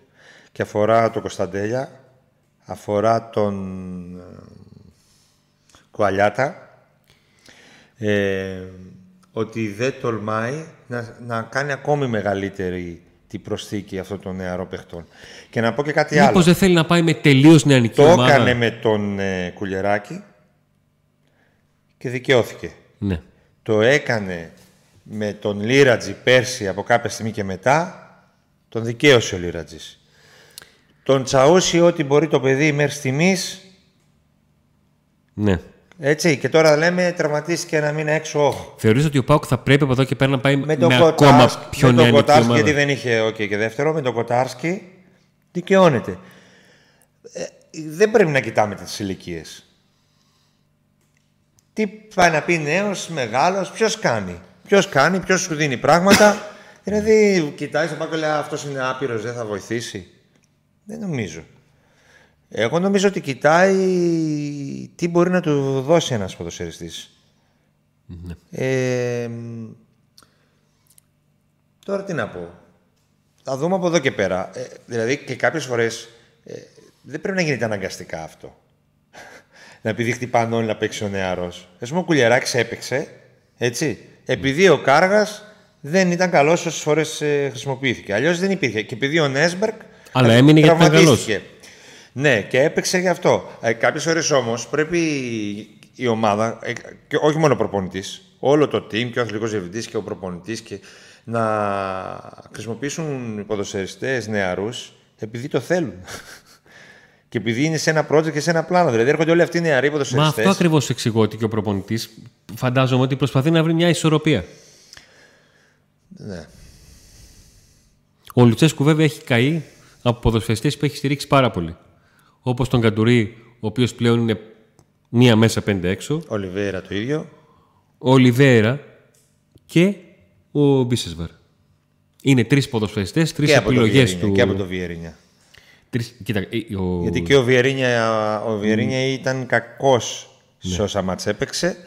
και αφορά τον Κωνσταντέλια, αφορά τον ε, Κουαλιάτα, ε, ότι δεν τολμάει να, να κάνει ακόμη μεγαλύτερη την προσθήκη αυτών των νεαρών παιχτών. Και να πω και κάτι Μήπως άλλο. Μήπως δεν θέλει να πάει με τελείως νεανική το ομάδα; Το έκανε με τον ε, Κουλιεράκη και δικαιώθηκε. Ναι. Το έκανε με τον Λίρατζη πέρσι από κάποια στιγμή και μετά, τον δικαίωσε ο Λίρατζης. Τον τσαούσι ό,τι μπορεί το παιδί μέχρι στιγμής. Ναι. Έτσι, και τώρα λέμε τραυματίστηκε να μείνει έξω. Όχι. Θεωρείς ότι ο Πάουκ θα πρέπει από εδώ και πέρα να πάει με, Με τον με Κοτάρσκι, ακόμα πιο με τον νεανική Κοτάρσκι, ομάδα; γιατί δεν είχε OK και δεύτερο, με τον Κοτάρσκι δικαιώνεται. Ε, δεν πρέπει να κοιτάμε τις ηλικίες. Τι πάει να πει νέος, μεγάλος, ποιος κάνει. Ποιος κάνει, ποιος σου δίνει πράγματα. δηλαδή, κοιτάει στον πάγκο και λέει αυτός είναι άπειρος, δεν θα βοηθήσει. Δεν νομίζω. Εγώ νομίζω ότι κοιτάει τι μπορεί να του δώσει ένας ποδοσφαιριστής. Ναι. Ε, τώρα τι να πω. Θα δούμε από εδώ και πέρα. Ε, δηλαδή και κάποιες φορές ε, δεν πρέπει να γίνεται αναγκαστικά αυτό. Να επειδή χτυπάνε όλοι να παίξει ο νεαρός. Α πούμε ο Κουλιαράκης έπαιξε, έτσι. Επειδή ο Κάργας δεν ήταν καλός όσες φορές ε, χρησιμοποιήθηκε. Αλλιώς δεν υπήρχε. Και επειδή ο Νέσμπερκ Αλλά έμεινε γιατί ήταν τραυματίστηκε. Ναι, και έπαιξε γι' αυτό. Ε, Κάποιες ώρε όμως πρέπει η ομάδα, ε, και όχι μόνο ο προπονητής, όλο το team και ο αθλητικός διευθυντής και ο προπονητής και να χρησιμοποιήσουν οι ποδοσφαιριστές νεαρούς επειδή το θέλουν. Και επειδή είναι σε ένα project και σε ένα πλάνο. Δηλαδή έρχονται όλοι αυτοί οι νεαροί Μα ποδοσφαιριστές. αυτό ακριβώς εξηγώ ότι και ο προπονητής φαντάζομαι ότι προσπαθεί να βρει μια ισορροπία. Ναι. Ο Λουτσέσκου βέβαια έχει καεί από ποδοσφαιριστές που έχει στηρίξει πάρα πολύ. Όπως τον Καντουρί, ο οποίος πλέον είναι μία μέσα πέντε έξω. Ο Λιβέρα το ίδιο. Ο Ολιβέρα και ο Μπίσεσβαρ. Είναι τρεις ποδοσφαιριστές, τρεις Και από, το επιλογές Βιερίνια, του. και από το Βιερίνια. Τρεις... Κοίτα, ε, ο... Γιατί και ο Βιερίνια, ο Βιερίνια ήταν κακός σε όσα μάτς έπαιξε.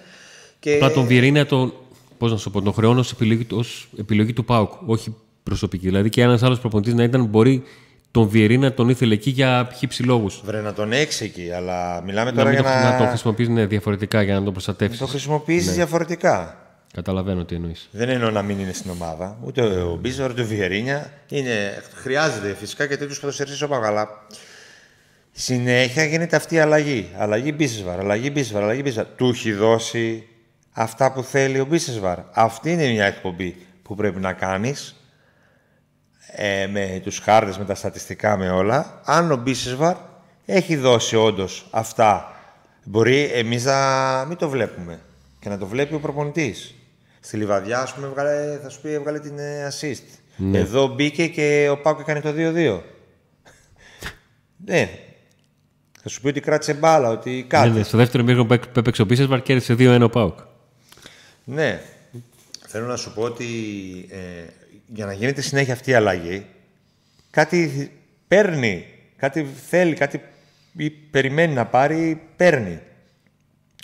Και... Απλά τον Βιερίνια τον, πώς να σου πω, τον χρεώνω ως επιλογή, του- ως επιλογή του ΠΑΟΚ, όχι προσωπική. Δηλαδή και ένας άλλος προπονητής να ήταν, μπορεί τον Βιερίνια τον ήθελε εκεί για χύψη λόγους. Βρε να τον έχεις εκεί, αλλά μιλάμε Να, τώρα μην για το, να, να τον χρησιμοποιήσει ναι, διαφορετικά για να τον να προστατεύσει. το χρησιμοποιήσεις διαφορετικά. Καταλαβαίνω τι εννοείς. Δεν εννοώ να μην είναι στην ομάδα. Ούτε ο Μπίζα, ούτε ο Βιερίνια. Είναι, χρειάζεται φυσικά και τέτοιους ποδοσφαιριστές όπω αλλά συνέχεια γίνεται αυτή η αλλαγή. Αλλαγή Μπίσεσβαρ, αλλαγή Μπίσεσβαρ, αλλαγή Μπίσεσβαρ. Του έχει δώσει αυτά που θέλει ο Μπίσεσβαρ. Αυτή είναι μια εκπομπή που πρέπει να κάνεις ε, με τους χάρτες, με τα στατιστικά, με όλα. Αν ο Μπίσεσβαρ έχει δώσει όντως αυτά, μπορεί εμείς να μην το βλέπουμε και να το βλέπει ο προπονητής. Στη Λιβαδιά, ας πούμε, έβγαλε, θα σου πει, έβγαλε την ε, assist. Εδώ μπήκε και ο Πάκο έκανε το 2-2. ναι. Θα σου πει ότι κράτησε μπάλα, ότι κάτι. Ναι, ναι, στο δεύτερο μήχρονο που έπαι- που έπαιξε ο Μπίσεσβαρ κέρδισε 2-1 ο ΠΑΟΚ. Ναι. Θέλω να σου πω ότι ε, για να γίνεται συνέχεια αυτή η αλλαγή, κάτι παίρνει, κάτι θέλει, κάτι ή περιμένει να πάρει, παίρνει.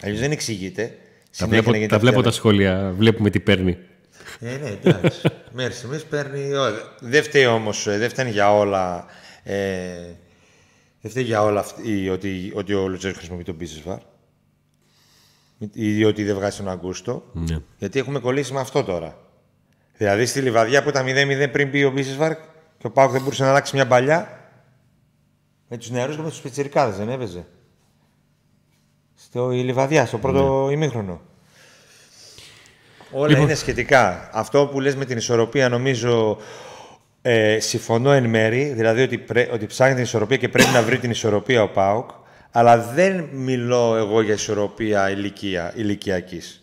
Αλλιώς δεν εξηγείται. Τα συνέχεια βλέπω, να γίνεται τα, αυτή η βλέπω τα αλλαγή. σχόλια, βλέπουμε τι παίρνει. Ε, ναι, εντάξει. Μέχρι στιγμής παίρνει... ό, Δεν φταίει όμως, ε, δεν φταίνει για όλα... Ε, δεν φταίει για όλα αυτή, ότι, ότι ο Λουτσέσκο χρησιμοποιεί τον Μπίσεσβαρ. Ή ότι δεν βγάζει τον Αγκούστο. Ναι. Γιατί έχουμε κολλήσει με αυτό τώρα. Δηλαδή στη Λιβαδιά που ήταν 0-0 πριν πει ο Μπίσεσβαρ και ο Πάουκ δεν μπορούσε να αλλάξει μια παλιά. Με τους νεαρούς και με τους πιτσιρικάδες δεν έπαιζε. Στο η Λιβαδιά, στο πρώτο ημίχρονο. Όλα Λοιπόν. είναι σχετικά. Αυτό που λες με την ισορροπία νομίζω ε, συμφωνώ εν μέρη, δηλαδή ότι, πρέ, ότι ψάχνει την ισορροπία και πρέπει να βρει την ισορροπία ο ΠΑΟΚ, Αλλά δεν μιλώ εγώ για ισορροπία ηλικία, ηλικιακής.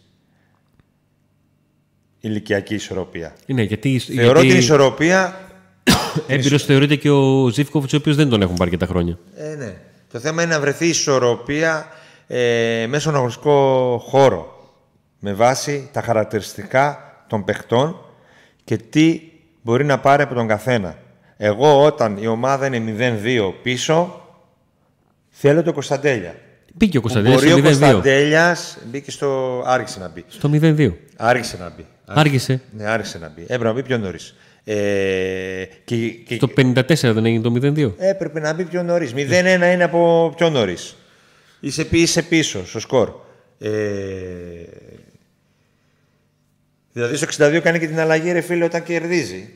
Ηλικιακή ισορροπία. Ναι, γιατί, Θεωρώ γιατί την ισορροπία... έμπειρος θεωρείται και ο Ζήφκοβιτς, ο οποίος δεν τον έχουν πάρει αρκετά χρόνια. Ε, ναι. Το θέμα είναι να βρεθεί ισορροπία ε, μέσα στον αγωνιστικό χώρο. Με βάση τα χαρακτηριστικά των παιχτών και τι μπορεί να πάρει από τον καθένα. Εγώ όταν η ομάδα είναι 0-2 πίσω, θέλω το Κωνσταντέλια. Μπήκε ο Που Κωνσταντέλιας Μπορεί ο στο 0-2. Κωνσταντέλιας, μπήκε στο... Άργησε να μπει. Στο 0-2. Άργησε να μπει. Άργησε. Ναι, άρχισε να μπει. Έπρεπε να μπει πιο νωρίς. Ε, και, και, Στο 54 δεν έγινε το 0-2. Έπρεπε να μπει πιο νωρίς. 0-1 είναι από πιο νωρίς. Είσαι, πι- είσαι πίσω στο σκορ. Ε, δηλαδή στο 62 κάνει και την αλλαγή, ρε φίλε, όταν κερδίζει.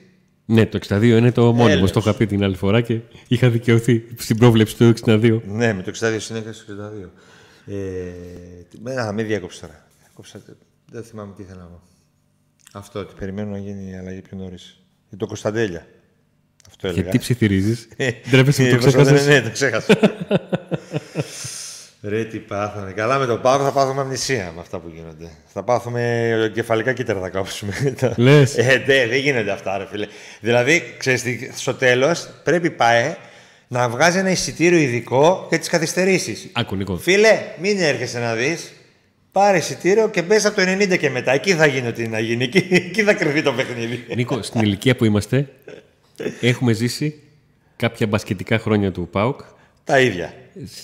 Ναι, το 62 είναι το μόνιμο. Έλεος. Το είχα πει την άλλη φορά και είχα δικαιωθεί στην πρόβλεψη του 62. Ναι, με το 62 συνέχεια στο 62. Ε, με- α, με διέκοψε τώρα. Διέκοψα, δεν θυμάμαι τι ήθελα να πω. Αυτό, ότι περιμένω να γίνει η αλλαγή πιο νωρίς. Για το Κωνσταντέλια. Αυτό έλεγα. Γιατί ψιθυρίζεις; Ε, Ντρέπεσαι που το ε, προσπαθώ- ξέχασες. Ναι, το ξέχασα. Ρε, τι πάθαμε. Καλά με τον Πάγο θα πάθουμε αμνησία με αυτά που γίνονται. Θα πάθουμε κεφαλικά κύτταρα θα κάψουμε. Λες. Ε, ναι, δεν γίνονται αυτά, ρε φίλε. Δηλαδή, ξέρεις, τι, στο τέλος πρέπει ΠΑΕ να βγάζει ένα εισιτήριο ειδικό για τις καθυστερήσεις. Άκου, Νίκο. Φίλε, μην έρχεσαι να δεις. Πάρε εισιτήριο και μπες από το 90 και μετά. Εκεί θα γίνει ό,τι να γίνει. Εκεί, εκεί θα κρυφτεί το παιχνίδι. Νίκο, στην ηλικία που είμαστε, έχουμε ζήσει κάποια μπασκετικά χρόνια του ΠΑΟΚ, Τα ίδια.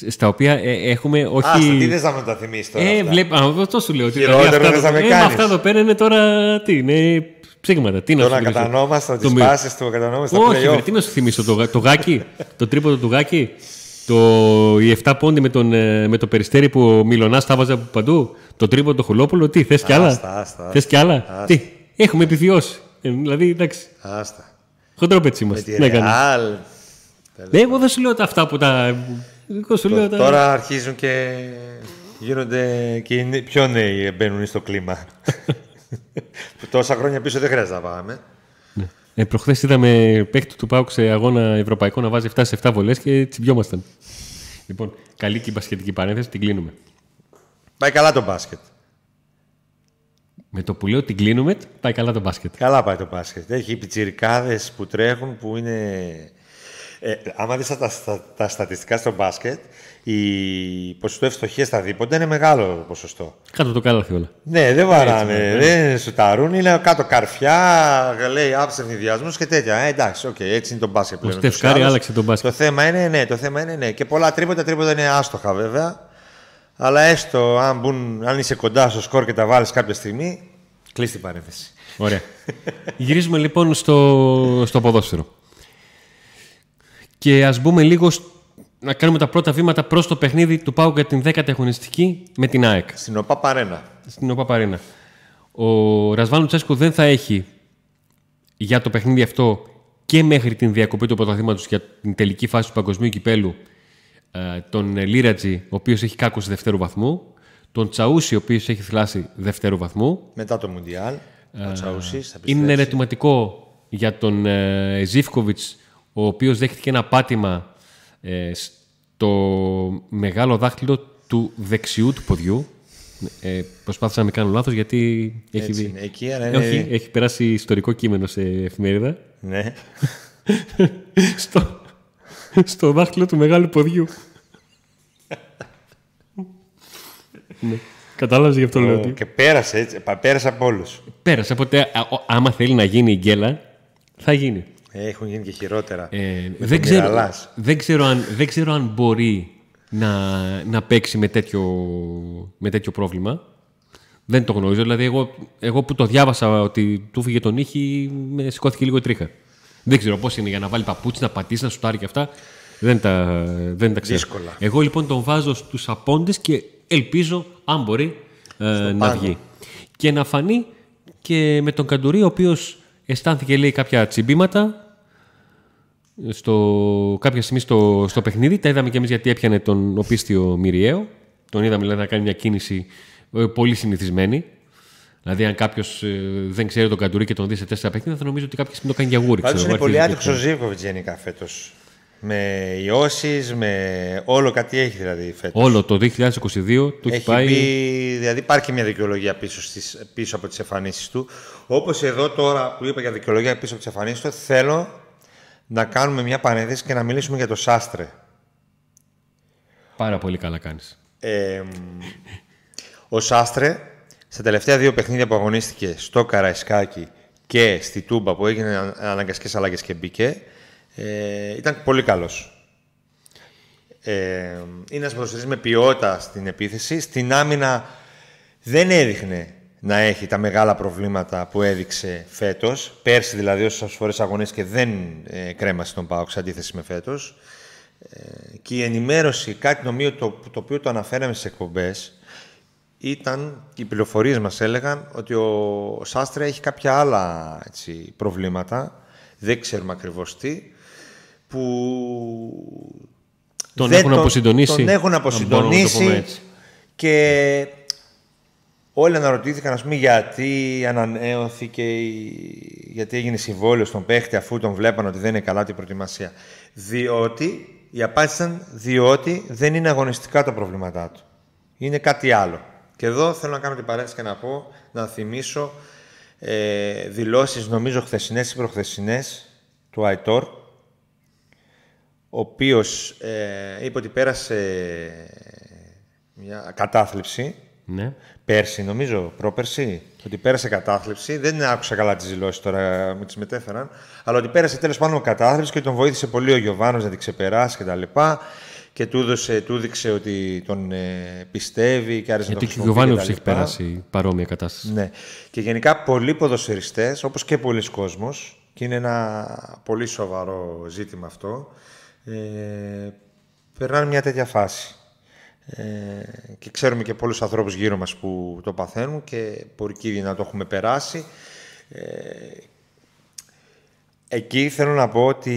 Στα οποία ε, έχουμε όχι... Άστα, τι δεν θα μου τα θυμίσεις τώρα. Ε, αυτά; βλέπ... Α, αυτό σου λέω. ότι Χειρότερο αυτά, δεν θα με ε, κάνεις. αυτά εδώ πέρα είναι τώρα. Τι είναι, ψήγματα. Τι να Το σου να θυμίσω. κατανόμαστε, Το τις μη- πάσει του, κατανόμαστε στα Όχι, βρε, play-off. τι να σου θυμίσω. Το, γα- το γάκι, το τρίποδο του γάκι, το, οι 7 πόντι με, τον, ε, με το περιστέρι που ο Μιλονάς τα βάζε από παντού, το τρίποδο του Χουλόπουλο, τι, θες κι άλλα; Άστα, άστα, Θες κι άλλα; άστα. Τι, έχουμε επιβιώσει. Ε, δηλαδή, εντάξει, Άστα. χοντρόπετσι Με είμαστε. τη Τι να κάνουμε; Real. Ναι, εγώ δεν σου λέω τα αυτά που τα. Εγώ σου λέω τα. Τώρα αρχίζουν και γίνονται και οι νε- πιο νέοι μπαίνουν στο κλίμα. Που Τόσα χρόνια πίσω δεν χρειάζεται να πάμε. Ε, Προχθές είδαμε παίκτη του Πάουκ σε αγώνα ευρωπαϊκό να βάζει 7 σε 7 βολές και τσιμπιόμασταν. Λοιπόν, καλή και η μπασχετική παρένθεση, την κλείνουμε. Πάει καλά το μπάσκετ. Με το που λέω την κλείνουμε, πάει καλά το μπάσκετ. Καλά πάει το μπάσκετ. Έχει πιτσιρικάδες που τρέχουν που είναι... Ε, άμα δεις τα, τα, τα στατιστικά στο μπάσκετ, η ποσοστό ευστοχίας στα δίποτα είναι μεγάλο ποσοστό. Κάτω απ' το καλάθι όλα. Ναι, δεν βαράνε, δεν σουτάρουν, είναι κάτω καρφιά, lay-up αιφνιδιασμού και τέτοια. Ε, εντάξει, οκ, έτσι είναι το μπάσκετ πλέον. Στεφ ούτως ή Κάρι άλλως. άλλαξε το μπάσκετ. Το θέμα είναι, ναι, το θέμα είναι, ναι. Και πολλά τρίποτα, τρίποτα είναι άστοχα βέβαια. Αλλά έστω, αν, μπουν, αν είσαι κοντά στο σκορ και τα βάλεις κάποια στιγμή, κλείσει την παρένθεση. Ωραία. Γυρίζουμε λοιπόν στο, στο ποδόσφαιρο. Και ας μπούμε λίγο σ- να κάνουμε τα πρώτα βήματα προς το παιχνίδι του Πάου για την 10η αγωνιστική με την ΑΕΚ. Στην ΟΠΑ Παρένα. στην ΟΠΑ Παρίνα. Ο Ρασβάν Τσέσκο δεν θα έχει για το παιχνίδι αυτό και μέχρι την διακοπή του πρωταθλήματος για την τελική φάση του παγκοσμίου κυπέλου ε, τον Λίρατζη, ο οποίος έχει κάκωση δευτέρου βαθμού, τον Τσαούσι, ο οποίος έχει θλάσει δευτέρου βαθμού. Μετά το Μουντιάλ, ο Τσαούσης θα Ε, Είναι επιστρέψει. ερωτηματικό για τον ε, Ζήφκοβιτς, ο οποίος δέχτηκε ένα πάτημα ε, στο μεγάλο δάχτυλο του δεξιού του ποδιού. Ε, προσπάθησα να μην κάνω λάθος γιατί έχει, Έτσι δει- είναι. Εκεί, αλλά Ε, είναι... όχι, έχει περάσει ιστορικό κείμενο σε εφημερίδα. Ναι. στο, στο δάχτυλο του μεγάλου ποδιού. ναι. Κατάλαβες γι' αυτό λέω. ότι- και πέρασε έτσι, πα- πέρασε από όλους. Πέρασε, οπότε α, ο- άμα θέλει να γίνει η γκέλα, θα γίνει. Έχουν γίνει και χειρότερα. Ε, Με δεν, το ξέρω, Μυραλάς. δεν, ξέρω αν, δεν ξέρω αν μπορεί να, να παίξει με τέτοιο, με τέτοιο πρόβλημα. Δεν το γνωρίζω. Δηλαδή, εγώ, εγώ που το διάβασα ότι του φύγε τον ήχη, με σηκώθηκε λίγο η τρίχα. Δεν ξέρω πώς είναι για να βάλει παπούτσι, να πατήσει, να σουτάρει και αυτά. Δεν τα, δεν τα ξέρω. Δύσκολα. Εγώ λοιπόν τον βάζω στους απόντες και ελπίζω, αν μπορεί, ε, να πάγκο. βγει. Και να φανεί και με τον Καντουρί, ο οποίος αισθάνθηκε λέει κάποια τσιμπήματα στο, κάποια στιγμή στο, στο παιχνίδι. Τα είδαμε και εμείς γιατί έπιανε τον οπίστιο Μυριαίο. Τον είδαμε δηλαδή, να κάνει μια κίνηση ε, πολύ συνηθισμένη. Δηλαδή, αν κάποιος δεν ξέρει τον Καντουρί και τον δει σε τέσσερα παιχνίδια, θα νομίζω ότι κάποιο το κάνει για γούρι. Πάντως ξέρω, είναι αρχίζει πολύ και άτυχο ο αυτό. Ζήβκοβιτ γενικά φέτος. Με ιώσεις, με όλο κάτι έχει δηλαδή φέτος. Όλο το 2022 του έχει, πάει. Πει, δηλαδή υπάρχει μια δικαιολογία πίσω, στις, πίσω από τις εμφανίσεις του. Όπως εδώ τώρα που είπα για δικαιολογία πίσω από τις εμφανίσεις του, θέλω να κάνουμε μια πανέδεση και να μιλήσουμε για το Σάστρε. Πάρα πολύ καλά κάνεις. Ε, ο Σάστρε, στα τελευταία δύο παιχνίδια που αγωνίστηκε στο Καραϊσκάκι και στη Τούμπα που έγινε αναγκαστικές αλλαγές και μπήκε, ε, ήταν πολύ καλός. Ε, είναι ένας με ποιότητα στην επίθεση. Στην άμυνα δεν έδειχνε να έχει τα μεγάλα προβλήματα που έδειξε φέτος. Πέρσι δηλαδή όσες φορές αγωνίστηκε δεν ε, κρέμασε τον Πάοξ αντίθεση με φέτος. Ε, και η ενημέρωση, κάτι νομίζω το, το οποίο το αναφέραμε στις εκπομπές, ήταν, οι πληροφορίες μας έλεγαν ότι ο Σάστρε έχει κάποια άλλα έτσι, προβλήματα, δεν ξέρουμε ακριβώς τι, που τον έχουν τον, αποσυντονίσει; Τον έχουν αποσυντονίσει και όλοι αναρωτήθηκαν ας πούμε, γιατί ανανέωθηκε, γιατί έγινε συμβόλαιο στον παίχτη αφού τον βλέπαν ότι δεν είναι καλά την προετοιμασία. Διότι η απάντηση ήταν διότι δεν είναι αγωνιστικά τα προβλήματά του. Είναι κάτι άλλο. Και εδώ θέλω να κάνω την παρένθεση και να πω, να θυμίσω ε, δηλώσεις νομίζω χθεσινές ή προχθεσινές του Αϊτόρ, ο οποίος ε, είπε ότι πέρασε μια κατάθλιψη ναι. πέρσι, νομίζω, πρόπερσι, ότι πέρασε κατάθλιψη. Δεν άκουσα καλά τις δηλώσεις τώρα, με τις μετέφεραν. Αλλά ότι πέρασε τέλος πάντων κατάθλιψη και τον βοήθησε πολύ ο Γιωβάνος να την ξεπεράσει κτλ. Και του, έδωσε, του δείξε ότι τον ε, πιστεύει και άρεσε Γιατί να τον και ο Γιωβάνος έχει περάσει παρόμοια κατάσταση. Ναι. Και γενικά πολλοί ποδοσφαιριστές, όπως και πολλοί κόσμος, και είναι ένα πολύ σοβαρό ζήτημα αυτό, ε, περνάνε μια τέτοια φάση. Ε, και ξέρουμε και πολλούς ανθρώπους γύρω μας που το παθαίνουν και μπορεί και ήδη να το έχουμε περάσει. Ε, εκεί θέλω να πω ότι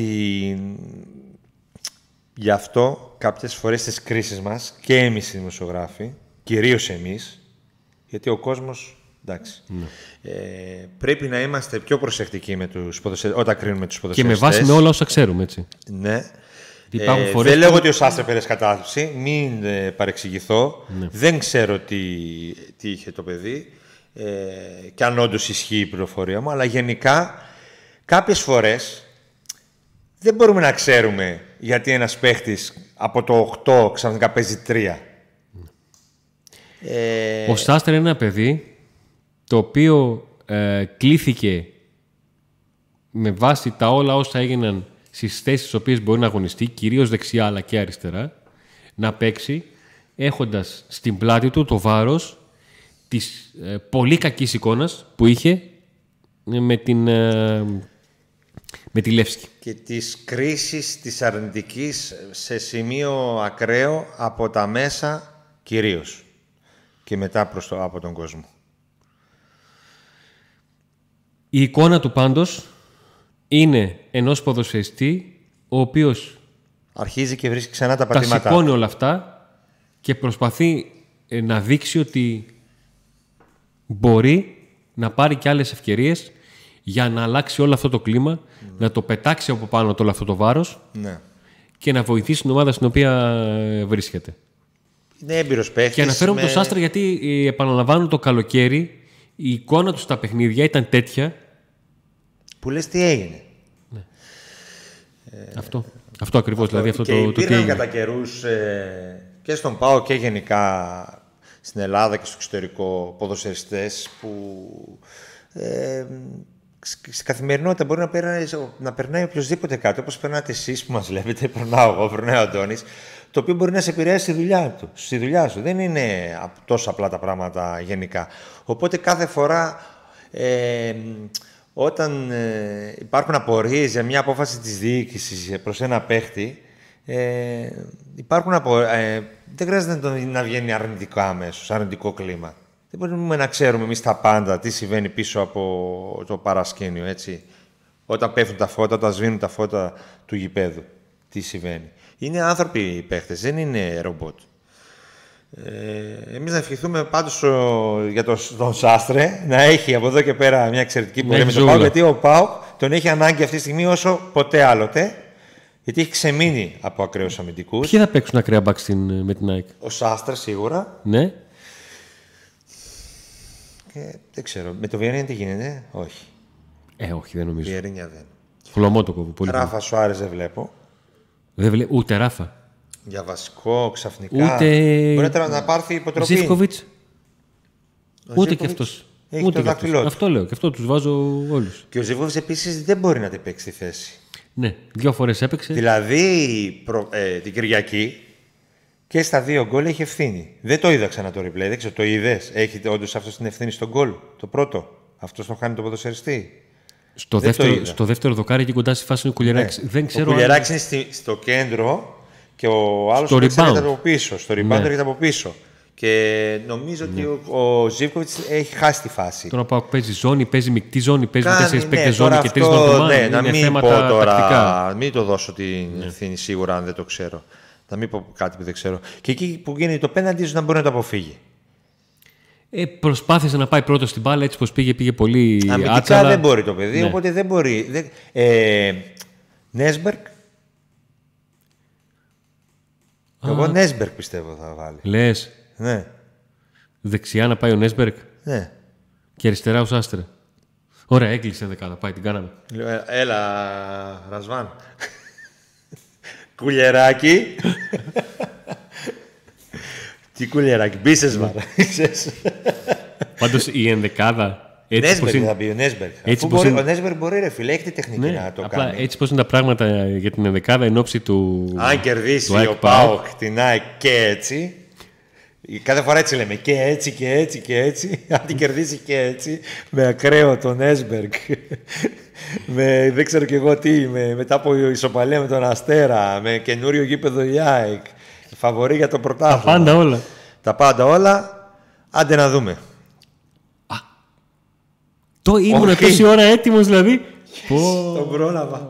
γι' αυτό κάποιες φορές στις κρίσεις μας και εμείς οι δημοσιογράφοι, κυρίως εμείς, γιατί ο κόσμος Εντάξει. Ναι. Ε, πρέπει να είμαστε πιο προσεκτικοί με τους όταν κρίνουμε τους ποδοσφαιριστές. Και με βάση με όλα όσα ξέρουμε, έτσι. Ναι. Ε, δεν λέω ότι ο Σάστρε πέρασε κατάθλιψη, μην ε, παρεξηγηθώ. Ναι. Δεν ξέρω τι, τι είχε το παιδί ε, και αν όντως ισχύει η πληροφορία μου, αλλά γενικά κάποιες φορές δεν μπορούμε να ξέρουμε γιατί ένας παίχτης από το 8 ξαφνικά παίζει 3. Ε... Ο Σάστρε είναι ένα παιδί το οποίο ε, κλήθηκε με βάση τα όλα όσα έγιναν στις θέσεις στις οποίες μπορεί να αγωνιστεί, κυρίως δεξιά αλλά και αριστερά, να παίξει έχοντας στην πλάτη του το βάρος της ε, πολύ κακής εικόνας που είχε ε, με την. Ε, με τη Λεύσκη. Και της κρίσης της αρνητικής σε σημείο ακραίο από τα μέσα κυρίως και μετά προς το, από τον κόσμο. Η εικόνα του πάντως είναι ενός ποδοσφαιριστή ο οποίος αρχίζει και βρίσκει ξανά τα πατήματά τα σηκώνει όλα αυτά και προσπαθεί ε, να δείξει ότι μπορεί να πάρει και άλλες ευκαιρίες για να αλλάξει όλο αυτό το κλίμα, να το πετάξει από πάνω το όλο αυτό το βάρος ναι. και να βοηθήσει την ομάδα στην οποία ε, βρίσκεται. Είναι έμπειρος παίχτης. Και αναφέρομαι με... το Σάστρα γιατί ε, επαναλαμβάνω το καλοκαίρι η εικόνα του στα παιχνίδια ήταν τέτοια που λες τι έγινε. Ναι. Ε, αυτό. Αυτό ακριβώς, αυτό. δηλαδή αυτό και το, το τι κατά καιρούς ε, και στον ΠΑΟ και γενικά στην Ελλάδα και στο εξωτερικό ποδοσφαιριστές που ε, στην καθημερινότητα μπορεί να περνάει, να περνάει οποιοδήποτε κάτι, όπως περνάτε εσείς που μας βλέπετε, περνάω εγώ, περνάει ο Αντώνης, το οποίο μπορεί να σε επηρεάσει στη δουλειά, του, στη δουλειά σου. Δεν είναι τόσο απλά τα πράγματα γενικά. Οπότε κάθε φορά ε, όταν ε, υπάρχουν απορίες για μια απόφαση της διοίκησης προς ένα παίχτη, ε, υπάρχουν απο... ε, δεν χρειάζεται να βγαίνει αρνητικό αμέσως, αρνητικό κλίμα. Δεν μπορούμε να ξέρουμε εμείς τα πάντα τι συμβαίνει πίσω από το παρασκήνιο, έτσι. Όταν πέφτουν τα φώτα, όταν σβήνουν τα φώτα του γηπέδου. Τι συμβαίνει. Είναι άνθρωποι οι παίχτες, δεν είναι ρομπότ. Ε, εμείς να ευχηθούμε πάντως για τον, τον Σάστρε να έχει από εδώ και πέρα μια εξαιρετική πορεία με τον Πάου γιατί ο Πάου τον έχει ανάγκη αυτή τη στιγμή όσο ποτέ άλλοτε Γιατί έχει ξεμείνει από ακραίους αμυντικούς. Ποιοι θα παίξουν ακραία μπακ στην, με την ΑΕΚ; Ο Σάστρα σίγουρα. Ναι. Και δεν ξέρω. Με το Βιερίνια τι γίνεται. Όχι. Ε, όχι, δεν νομίζω. Βιερίνια δεν. Χλωμό το κόβω. Πολύ Ράφα Σουάρες δεν βλέπω. Δεν βλέ... Ούτε Ράφα. Για βασικό ξαφνικά. Ούτε- Μπορεί τώρα να πάρθει υποτροπή. Ζήφκοβιτς. Ούτε και Ζίβκοβιτς αυτός. έχει Ούτε το και αυτός. δάχτυλό του. Αυτό λέω. Και αυτό τους βάζω όλους. Και ο Ζήβκοβιτ επίσης δεν μπορεί να την παίξει τη θέση. Ναι, δύο φορές έπαιξε. Δηλαδή προ- ε, την Κυριακή και στα δύο γκολ έχει ευθύνη. Δεν το είδα ξανά το replay, δεν ξέρω, το είδες; Έχει όντως αυτός την ευθύνη στον γκολ, το πρώτο; Αυτός τον χάνει το ποδοσφαιριστή; Στο δεν το δεύτερο, είδα. στο δεύτερο δοκάρι εκεί κοντά στη φάση είναι ο Κουλιεράκης. Δεν ξέρω. Ο αν- Κουλιεράκης είναι στη- στο κέντρο και ο άλλος Στο rebound. έρχεται από πίσω. Στο rebound Ναι. έρχεται από πίσω. Και νομίζω ότι ο, ο Ζήβκοβιτ έχει χάσει τη φάση. Τώρα πάω παίζει ζώνη, παίζει μεικτή ζώνη, παίζει με Κάνει, τέσσερις ναι, παίκτε τώρα ζώνη και τρεις αυτό, νορμάν. Ναι, να είναι μην θέματα πω τώρα, τακτικά. μην το δώσω την ευθύνη σίγουρα αν δεν το ξέρω. Να μην πω κάτι που δεν ξέρω. Και εκεί που γίνεται το πέναντι, ίσως να μπορεί να το αποφύγει. Ε, προσπάθησε να πάει πρώτος στην μπάλα, έτσι πως πήγε, πήγε πολύ Αμυντικά άτσαλα. δεν μπορεί το παιδί, Ναι. οπότε δεν μπορεί. Δεν... Ε, Νέσμπερκ. Εγώ Νέσμπερκ πιστεύω θα βάλει. Λες, Ναι, δεξιά να πάει ο Νέσμπερκ ναι. και αριστερά ο Σάστρε. Ωραία, έκλεισε δεκάδα. Πάει, την κάναμε. Λέω, «Ε, Έλα, Ρασβάν. κουλιεράκι. Τι κουλιεράκι, μπίσες Ναι. μάρα. Πάντως η ενδεκάδα. Έτσι πως Νέσμπερκ είναι, θα πει, ο Νέσμπερκ. Έτσι Αφού πως μπορεί, είναι- Ο Νέσμπερκ μπορεί ρε φίλε, έχει τη τεχνική ναι, να το απλά κάνει. έτσι πώ είναι τα πράγματα για την ενδεκάδα εν ώψη του. Αν κερδίσει του ΑΕΚ ο ΠΑΟΚ την ΑΕΚ και έτσι, κάθε φορά έτσι λέμε, και έτσι και έτσι και έτσι, αν την κερδίσει και έτσι, με ακραίο τον Έσμπεργκ, με δεν ξέρω και εγώ τι, με, μετά από ισοπαλία με τον Αστέρα, με καινούριο γήπεδο η ΑΕΚ, φαβορή για το πρωτάθλημα. Πάντα όλα. Τα πάντα όλα, άντε να δούμε. Το ήμουν Όχι. τόση ώρα έτοιμος δηλαδή. Πω. Τον πρόλαβα.